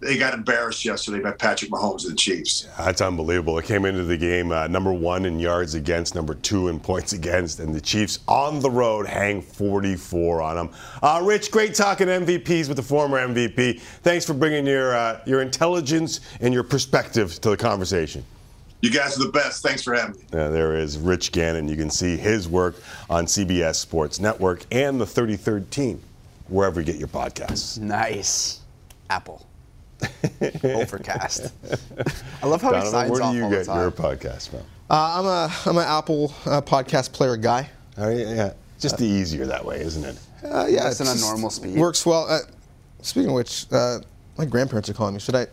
they got embarrassed yesterday by Patrick Mahomes and the Chiefs. That's unbelievable. It came into the game uh, number one in yards against, number two in points against, and the Chiefs on the road hang 44 on them. Uh, Rich, great talking MVPs with the former MVP. Thanks for bringing your uh, your intelligence and your perspective to the conversation. You guys are the best. Thanks for having me. Uh, there is Rich Gannon. You can see his work on CBS Sports Network and the 33rd Team, wherever you get your podcasts. Nice. Apple. Overcast. I love how he Donovan, signs where do you all the get time. your podcast from? Uh, I'm a I'm an Apple uh, podcast player guy. Oh, yeah, yeah. Just the easier that way, isn't it? Uh, yeah, Listen it's on just normal speed. Works well. Uh, speaking of which, uh, my grandparents are calling me. Should I?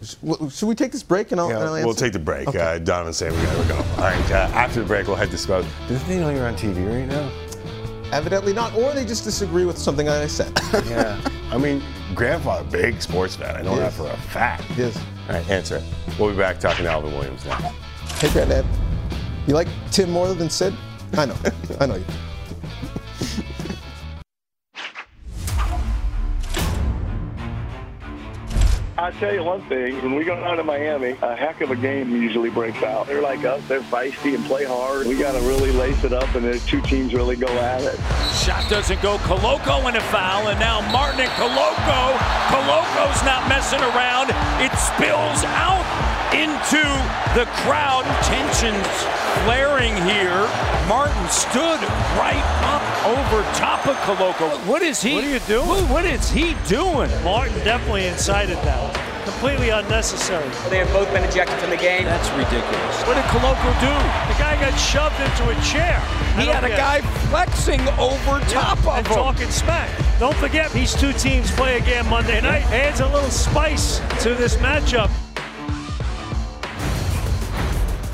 Should, we take this break and I'll? Yeah, and I'll we'll take the break. Okay. Uh, Donovan's saying we gotta go. All right, uh, after the break, we'll head to Spout. Do they know you're on TV right now? Evidently not, or they just disagree with something I said. Yeah. I mean, grandfather, big sports fan. I know that for a fact. Yes. All right, answer. We'll be back talking to Alvin Williams now. Hey, granddad, you like Tim more than Sid? I know. I know you. I'll tell you one thing. When we go down to Miami, a heck of a game usually breaks out. They're like us. They're feisty and play hard. We got to really lace it up, and the two teams really go at it. Shot doesn't go. Koloko in a foul, and now Martin and Koloko. Koloko's not messing around. It spills out into the crowd. Tensions flaring here. Martin stood right up over top of Koloko. What is he? What are you doing? What, what is he doing? Martin definitely incited that. Completely unnecessary. They have both been ejected from the game. That's ridiculous. What did Koloko do? The guy got shoved into a chair. He had a get guy it. flexing over top of him. and him. talking smack. Don't forget, these two teams play again Monday night. Adds a little spice to this matchup.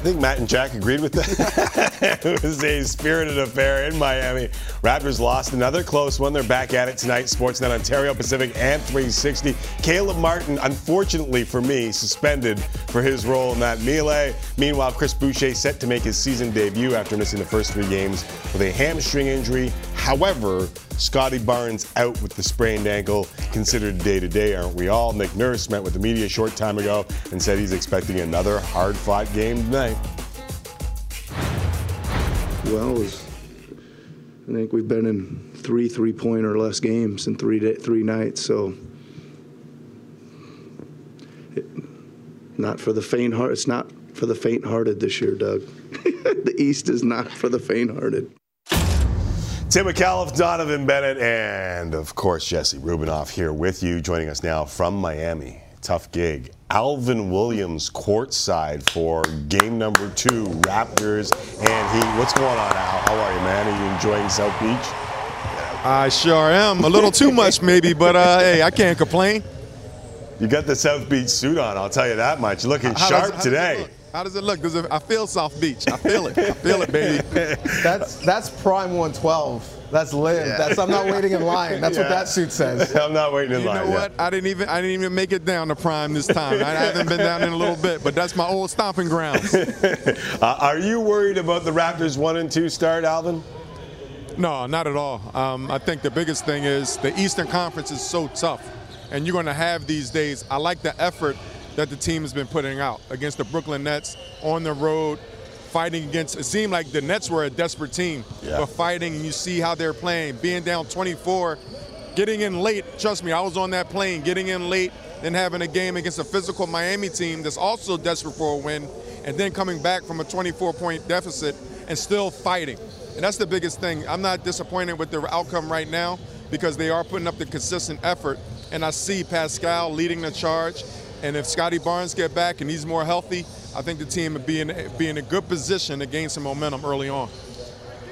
I think Matt and Jack agreed with that. it was a spirited affair in Miami. Raptors lost another close one. They're back at it tonight. Sportsnet Ontario Pacific and 360. Caleb Martin, unfortunately for me, suspended for his role in that melee. Meanwhile, Chris Boucher set to make his season debut after missing the first three games with a hamstring injury. However, Scottie Barnes out with the sprained ankle, considered day to day, aren't we all? Nick Nurse met with the media a short time ago and said he's expecting another hard fought game tonight. Well, was, I think we've been in three three-point or less games in three day, three nights. So, it, not for the faint heart. It's not for the faint-hearted this year, Doug. the East is not for the faint-hearted. Tim Micallef, Donovan Bennett, and of course Jesse Rubinoff here with you, joining us now from Miami. Tough gig. Alvin Williams courtside for game number two, Raptors and Heat. What's going on, Al? How are you, man? Are you enjoying South Beach? I sure am. A little too much, maybe, but uh, hey, I can't complain. You got the South Beach suit on, I'll tell you that much. Looking How sharp does it today. look? How does it look? Does it, I feel South Beach. I feel it. I feel it, baby. That's that's prime 112. That's live. Yeah. That's I'm not waiting in line. That's what that suit says. I'm not waiting in You line. You know what? I didn't even I didn't even make it down to prime this time. I haven't been down in a little bit, but that's my old stomping grounds. Uh, are you worried about the Raptors one and two start, Alvin? No, not at all. Um, I think the biggest thing is the Eastern Conference is so tough, and you're going to have these days. I like the effort that the team has been putting out against the Brooklyn Nets on the road, fighting against. It seemed like the Nets were a desperate team, Yeah. but fighting, and you see how they're playing, being down 24, getting in late. Trust me, I was on that plane, getting in late, then having a game against a physical Miami team that's also desperate for a win, and then coming back from a 24-point deficit and still fighting. And that's the biggest thing. I'm not disappointed with the outcome right now because they are putting up the consistent effort, and I see Pascal leading the charge. And if Scottie Barnes get back and he's more healthy, I think the team would be in, be in a good position to gain some momentum early on.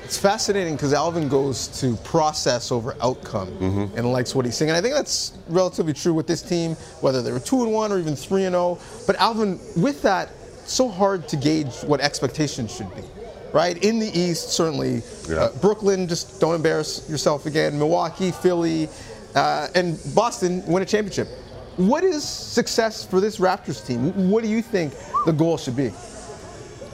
It's fascinating because Alvin goes to process over outcome Mm-hmm. and likes what he's seeing. And I think that's relatively true with this team, whether they were two and one or even three and zero. But Alvin, with that, it's so hard to gauge what expectations should be. Right in the East, certainly uh, Brooklyn. Just don't embarrass yourself again. Milwaukee, Philly, uh, and Boston win a championship. What is success for this Raptors team? What do you think the goal should be?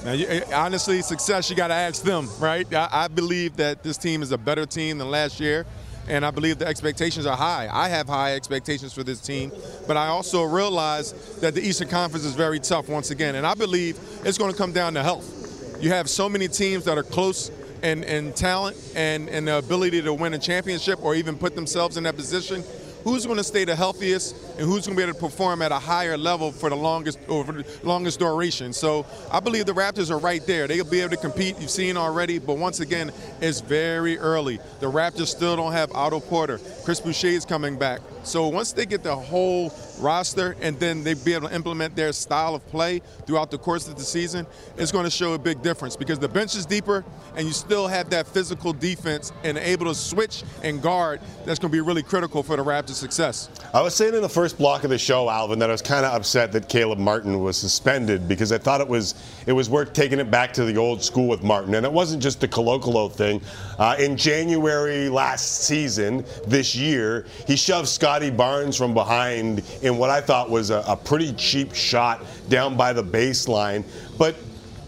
Now, you, eh, honestly, success, you got to ask them, right? I, I believe that this team is a better team than last year, and I believe the expectations are high. I have high expectations for this team, but I also realize that the Eastern Conference is very tough once again, and I believe it's going to come down to health. You have so many teams that are close in, talent and, and the ability to win a championship or even put themselves in that position. Who's going to stay the healthiest and who's going to be able to perform at a higher level for the longest over the longest duration? So I believe the Raptors are right there. They'll be able to compete. You've seen already, but once again, it's very early. The Raptors still don't have Otto Porter. Chris Boucher is coming back. So once they get the whole roster and then they be able to implement their style of play throughout the course of the season, it's going to show a big difference because the bench is deeper and you still have that physical defense and able to switch and guard. That's going to be really critical for the Raptors' success. I was saying in the first block of the show, Alvin, that I was kind of upset that Caleb Martin was suspended because I thought it was it was worth taking it back to the old school with Martin, and it wasn't just the Colocolo thing. Uh, in January last season, this year, he shoved Scottie Barnes from behind in what I thought was a, a pretty cheap shot down by the baseline, but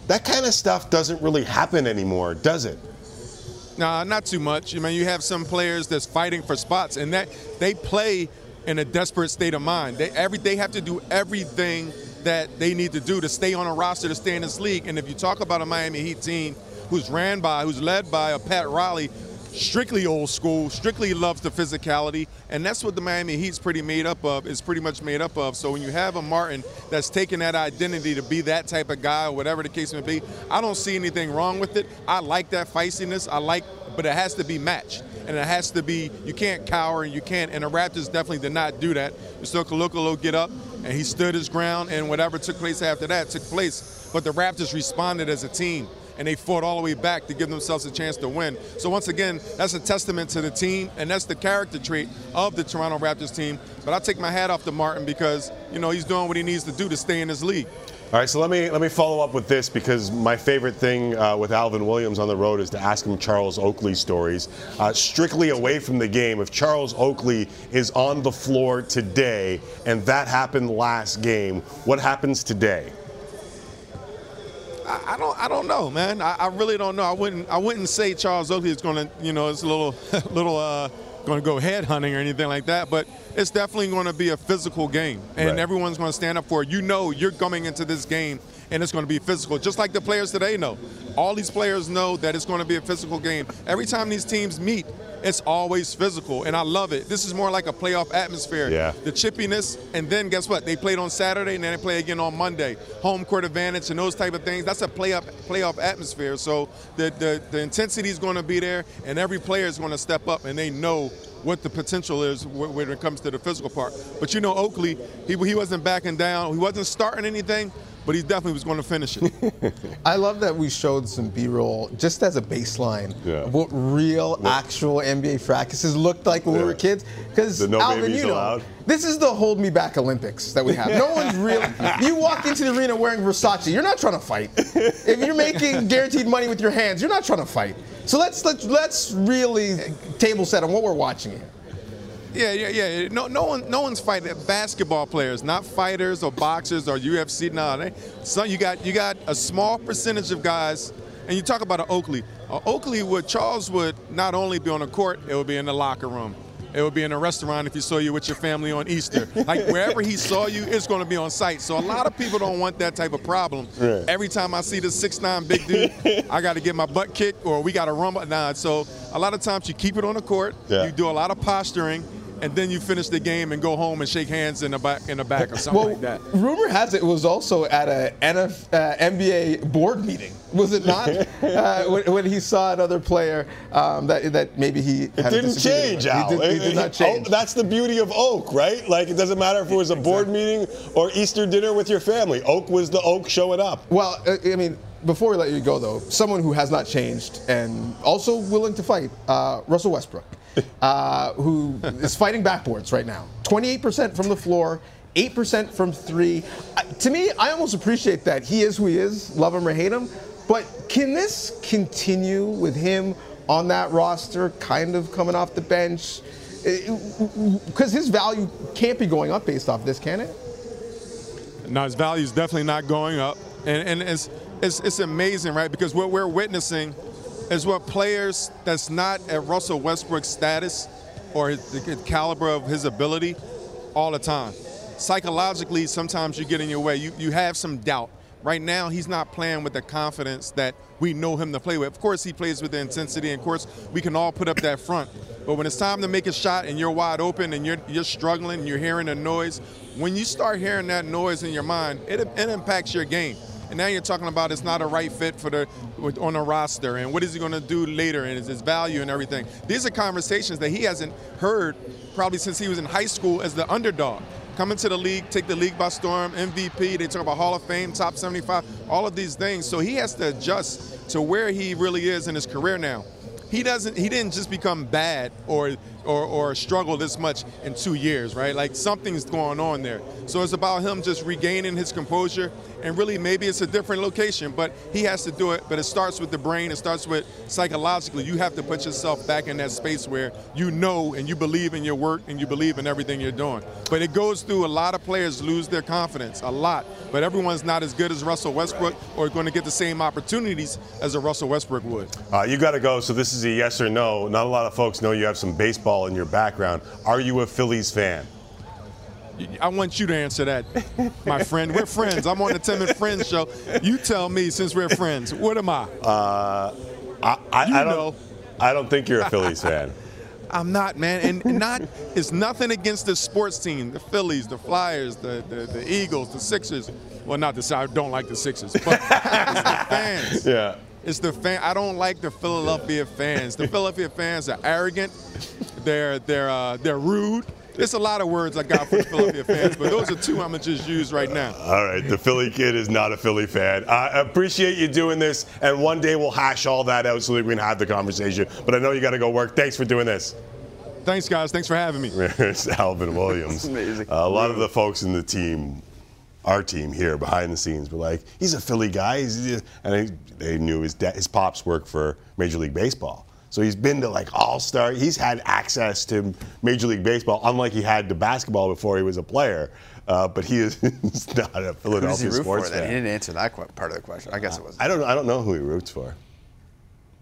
that kind of stuff doesn't really happen anymore, does it? Nah, not too much. I mean, you have some players that's fighting for spots, and that they play in a desperate state of mind. They every they have to do everything that they need to do to stay on a roster to stay in this league. And if you talk about a Miami Heat team who's ran by, who's led by a Pat Riley, strictly old school, strictly loves the physicality, and that's what the Miami Heat's pretty made up of. Is pretty much made up of. So when you have a Martin that's taking that identity to be that type of guy, or whatever the case may be, I don't see anything wrong with it. I like that feistiness. I like, but it has to be matched. And it has to be, you can't cower and you can't, and the Raptors definitely did not do that. You saw Kolokolo get up and he stood his ground, and whatever took place after that took place. But the Raptors responded as a team and they fought all the way back to give themselves a chance to win. So once again, that's a testament to the team, and that's the character trait of the Toronto Raptors team. But I take my hat off to Martin because you know he's doing what he needs to do to stay in this league. All right, so let me let me follow up with this because my favorite thing uh, with Alvin Williams on the road is to ask him Charles Oakley stories. Uh, strictly away from the game, if Charles Oakley is on the floor today and that happened last game, what happens today? I, I don't I don't know, man. I, I really don't know. I wouldn't I wouldn't say Charles Oakley is going to you know it's a little little uh, going to go head hunting or anything like that, but it's definitely going to be a physical game, and Right. everyone's going to stand up for it. You know, you're coming into this game, and it's going to be physical, just like the players today know. All these players know that it's going to be a physical game. Every time these teams meet, it's always physical, and I love it. This is more like a playoff atmosphere. Yeah. The chippiness, and then guess what? They played on Saturday, and then they play again on Monday. Home court advantage and those type of things. That's a playoff playoff atmosphere. So the the, the intensity is going to be there, and every player is going to step up, and they know what the potential is when it comes to the physical part. But you know, Oakley, he, he wasn't backing down. He wasn't starting anything, but he definitely was going to finish it. I love that we showed some B-roll just as a baseline Yeah. of what real, actual NBA practices looked like when we were kids. Because no Alvin, you know, allowed. this is the hold me back Olympics that we have. No one's really. You walk into the arena wearing Versace, you're not trying to fight. If you're making guaranteed money with your hands, you're not trying to fight. So let's let's let's really table set on what we're watching here. Yeah, yeah, yeah. No, no one, no one's fighting. Basketball players, not fighters or boxers or UFC. No, they, so you got you got a small percentage of guys, and you talk about an Oakley. Oakley would Charles would not only be on the court, it would be in the locker room. It would be in a restaurant if he saw you with your family on Easter. Like wherever he saw you, it's going to be on site. So a lot of people don't want that type of problem. Right. Every time I see this six nine big dude, I got to get my butt kicked or we got to rumble. Nah, so a lot of times you keep it on the court. Yeah. You do a lot of posturing, and then you finish the game and go home and shake hands in the back in the back or something Well, like that. rumor has it was also at a NF, uh, NBA board meeting, was it not? uh, when, when he saw another player um, that that maybe he It had didn't disagreement change, with. Al. He did, he did not change. Oh, that's the beauty of Oak, right? Like, it doesn't matter if it was a board meeting or Easter dinner with your family. Oak was the Oak showing up. Well, uh, I mean, before we let you go, though, someone who has not changed and also willing to fight, uh, Russell Westbrook, uh, who is fighting backboards right now. 28% from the floor, 8% from three. Uh, to me, I almost appreciate that. He is who he is, love him or hate him. But can this continue with him on that roster, kind of coming off the bench? Because his value can't be going up based off this, can it? No, his value is definitely not going up, and and it's it's it's amazing, right? Because what we're witnessing is what players that's not at Russell Westbrook's status or the caliber of his ability all the time. Psychologically, sometimes you get in your way. You you have some doubt. Right now, he's not playing with the confidence that we know him to play with. Of course, he plays with the intensity, and of course, we can all put up that front. But when it's time to make a shot and you're wide open and you're you're struggling, and you're hearing a noise. When you start hearing that noise in your mind, it, it impacts your game. And now you're talking about it's not a right fit for the on the roster, and what is he going to do later, and his, his value and everything. These are conversations that he hasn't heard probably since he was in high school as the underdog. Coming to the league, take the league by storm, MVP. They talk about Hall of Fame, top 75, all of these things. So he has to adjust to where he really is in his career now. He doesn't. He didn't just become bad or or, or struggle this much in two years, right? Like something's going on there. So it's about him just regaining his composure and really maybe it's a different location, but he has to do it. But it starts with the brain. It starts with psychologically. You have to put yourself back in that space where you know and you believe in your work and you believe in everything you're doing. But it goes through a lot of players lose their confidence a lot. But everyone's not as good as Russell Westbrook or going to get the same opportunities as a Russell Westbrook would. Uh, you got to go. So this is a yes or no. Not a lot of folks know you have some baseball in your background. Are you a Phillies fan? I want you to answer that, my friend. We're friends. I'm on the Tim and Friends show. You tell me, since we're friends, what am I? Uh, I, I, I don't. know. I don't think you're a Phillies fan. I'm not, man, and not. It's nothing against the sports team, the Phillies, the Flyers, the the, the Eagles, the Sixers. Well, not the I don't like the Sixers, but it's the fans. Yeah. It's the fan. I don't like the Philadelphia fans. The Philadelphia fans are arrogant. They're they're uh, they're rude. There's a lot of words I got for the Philadelphia fans, but those are two I'm gonna just use right now. All right, the Philly kid is not a Philly fan. I appreciate you doing this, and one day we'll hash all that out so that we can have the conversation. But I know you got to go work. Thanks for doing this. Thanks, guys. Thanks for having me. it's Alvin Williams. amazing. Uh, a lot of the folks in the team, our team here behind the scenes, were like, "He's a Philly guy," He's- and they, they knew his his pops worked for Major League Baseball. So he's been to like All Star. He's had access to Major League Baseball, unlike he had to basketball before he was a player. Uh, but he is not a Who does he Philadelphia root for sports then? He didn't answer that part of the question. I guess it was I don't. I don't know who he roots for.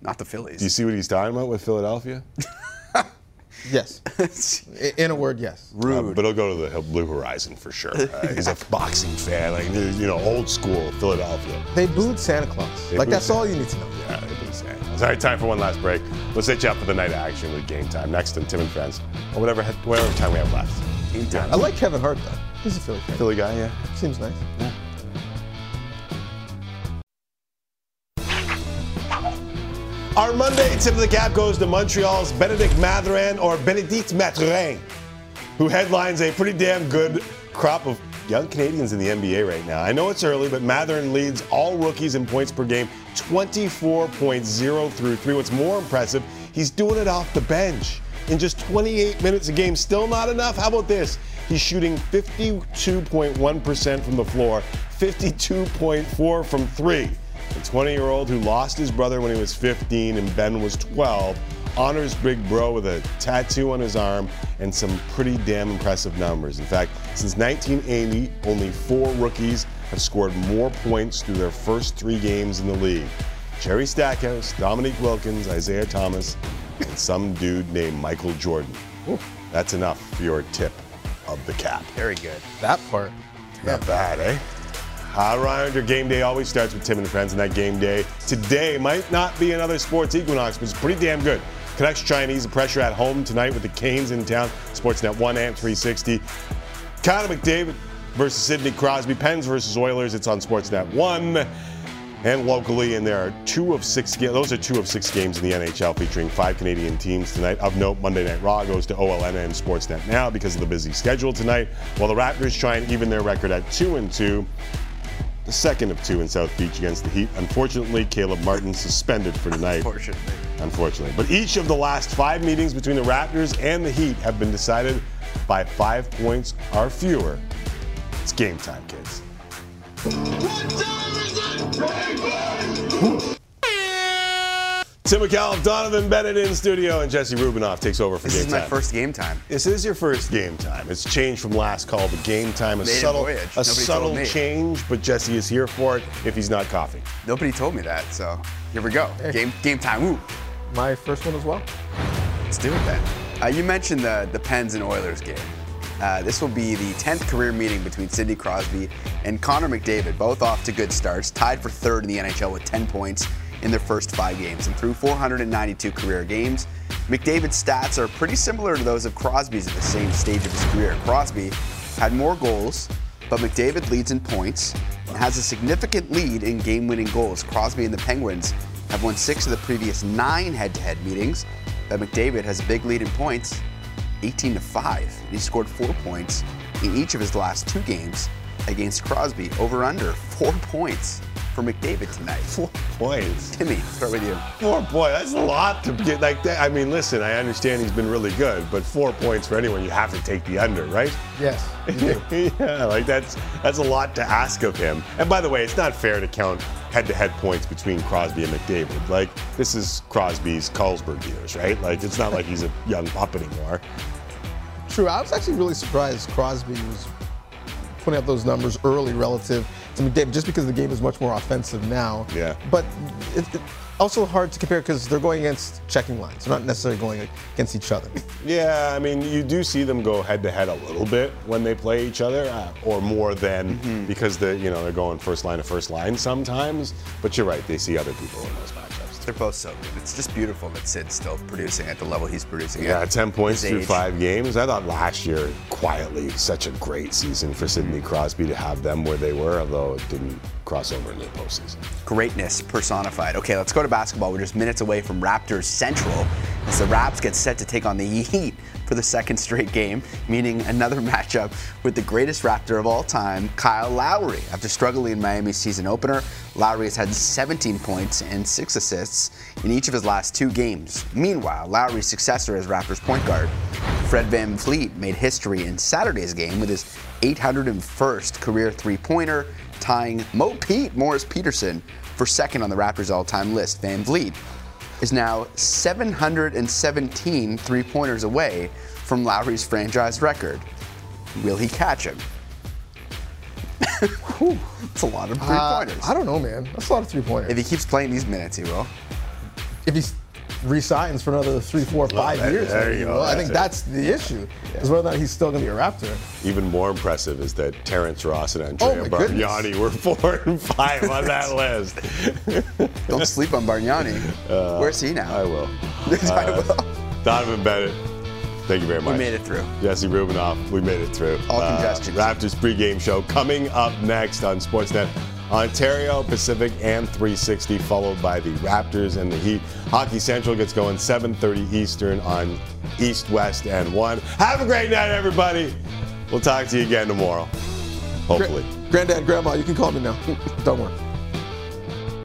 not the Phillies. Do you see what he's talking about with Philadelphia? Yes. In a word, yes. Uh, but he'll go to the Blue Horizon for sure. Uh, he's a boxing fan, like you know, old school Philadelphia. They booed Santa Claus. They like booed that's all you need to know. Yeah, they booed Santa Claus. All right, time for one last break. Let's hit you up for the night of action with Game Time next on Tim and Friends, or whatever whatever time we have left. Game time. I like Kevin Hart though. He's a Philly fan. Philly guy, yeah. Seems nice. Our Monday tip of the cap goes to Montreal's Bennedict Mathurin or Bennedict Mathurin, who headlines a pretty damn good crop of young Canadians in the NBA right now. I know it's early, but Mathurin leads all rookies in points per game, 24.0 through three. What's more impressive, he's doing it off the bench in just 28 minutes a game. Still not enough. How about this? He's shooting 52.1% from the floor, 52.4 from three. The 20 year old who lost his brother when he was 15 and Ben was 12 honors Big Bro with a tattoo on his arm and some pretty damn impressive numbers. In fact, since 1980, only four rookies have scored more points through their first three games in the league. Jerry Stackhouse, Dominique Wilkins, Isiah Thomas, and some dude named Michael Jordan. That's enough for your tip of the cap. Very good. That part. Not bad, eh? Uh, Ryan, your game day always starts with Tim and Friends, and that game day today might not be another sports equinox, but it's pretty damn good. Canucks trying to ease the pressure at home tonight with the Canes in town. Sportsnet 1 and 360. Connor McDavid versus Sidney Crosby. Pens versus Oilers. It's on Sportsnet 1. And locally, and there are two of six. ga- Those are two of six games in the NHL featuring five Canadian teams tonight. Of note, Monday Night Raw goes to OLN and Sportsnet now because of the busy schedule tonight. While the Raptors try and even their record at two and two, the second of two in South Beach against the Heat. Unfortunately, Caleb Martin suspended for tonight. Unfortunately. Unfortunately. But each of the last five meetings between the Raptors and the Heat have been decided by five points or fewer. It's game time, kids. Tim Micallef, Donovan Bennett in studio, and Jesse Rubinoff takes over for This game is my time. first game time. This is your first game time. It's changed from last call to game time. A Maiden subtle, voyage. a subtle change, but Jesse is here for it if he's not coughing. Nobody told me that, so here we go. Game game time. Woo. My first one as well. Let's do it then. Uh, you mentioned the the Pens and Oilers game. Uh, this will be the 10th career meeting between Sidney Crosby and Connor McDavid, both off to good starts, tied for third in the NHL with 10 points in their first five games. And through 492 career games, McDavid's stats are pretty similar to those of Crosby's at the same stage of his career. Crosby had more goals, but McDavid leads in points and has a significant lead in game winning goals. Crosby and the Penguins have won six of the previous nine head to head meetings, but McDavid has a big lead in points 18 to 5. And he scored four points in each of his last two games against Crosby. Over under four points for McDavid tonight. Four points. Timmy, start with you. Four points. That's a lot to get like that. I mean, listen, I understand he's been really good, but four points for anyone, you have to take the under, right? Yes. yeah, like that's that's a lot to ask of him. And by the way, it's not fair to count head-to-head points between Crosby and McDavid. Like this is Crosby's Carlsberg years, right? Like it's not like he's a young pup anymore. True. I was actually really surprised Crosby was putting up those numbers early relative to McDavid, just because the game is much more offensive now. Yeah. But it's it, also hard to compare because they're going against checking lines. They're not necessarily going against each other. Yeah, I mean, you do see them go head to head a little bit when they play each other, uh, or more than Mm-hmm. because they, you know, they're going first line to first line sometimes. But you're right, they see other people in those matchups. They're both so good. It's just beautiful that Sid's still producing at the level he's producing Yeah, at. 10 points through age. five games. I thought last year, quietly, such a great season for Sidney Crosby to have them where they were, although it didn't cross over in the postseason. Greatness personified. Okay, let's go to basketball. We're just minutes away from Raptors Central as the Raps get set to take on the Heat for the second straight game, meaning another matchup with the greatest Raptor of all time, Kyle Lowry. After struggling in Miami's season opener, Lowry has had 17 points and six assists in each of his last two games. Meanwhile, Lowry's successor as Raptors point guard, Fred VanVleet, made history in Saturday's game with his 801st career three pointer, tying Mo Pete Morris Peterson for second on the Raptors all time list. VanVleet is now 717 three pointers away from Lowry's franchise record. Will he catch him? It's a lot of three Uh, pointers. I don't know, man. That's a lot of three pointers. If he keeps playing these minutes, he will. If he resigns for another three, four, five there- years, there you go. I think That's that's the issue. Is whether or not he's still going to be a Raptor. Even more impressive is that Terrence Ross and Oh, Andrea my goodness. Bargnani were four and five on that list. Don't sleep on Bargnani. Where's he now? I will. I Uh, will. Donovan Bennett, thank you very much. We made it through. Jesse Rubinoff, we made it through. All Uh, congestions. Raptors pregame show coming up next on Sportsnet. Ontario, Pacific, and 360, followed by the Raptors and the Heat. Hockey Central gets going 7:30 Eastern on East, West, and One. Have a great night, everybody. We'll talk to you again tomorrow. Hopefully. Granddad, grandma, you can call me now. Don't worry.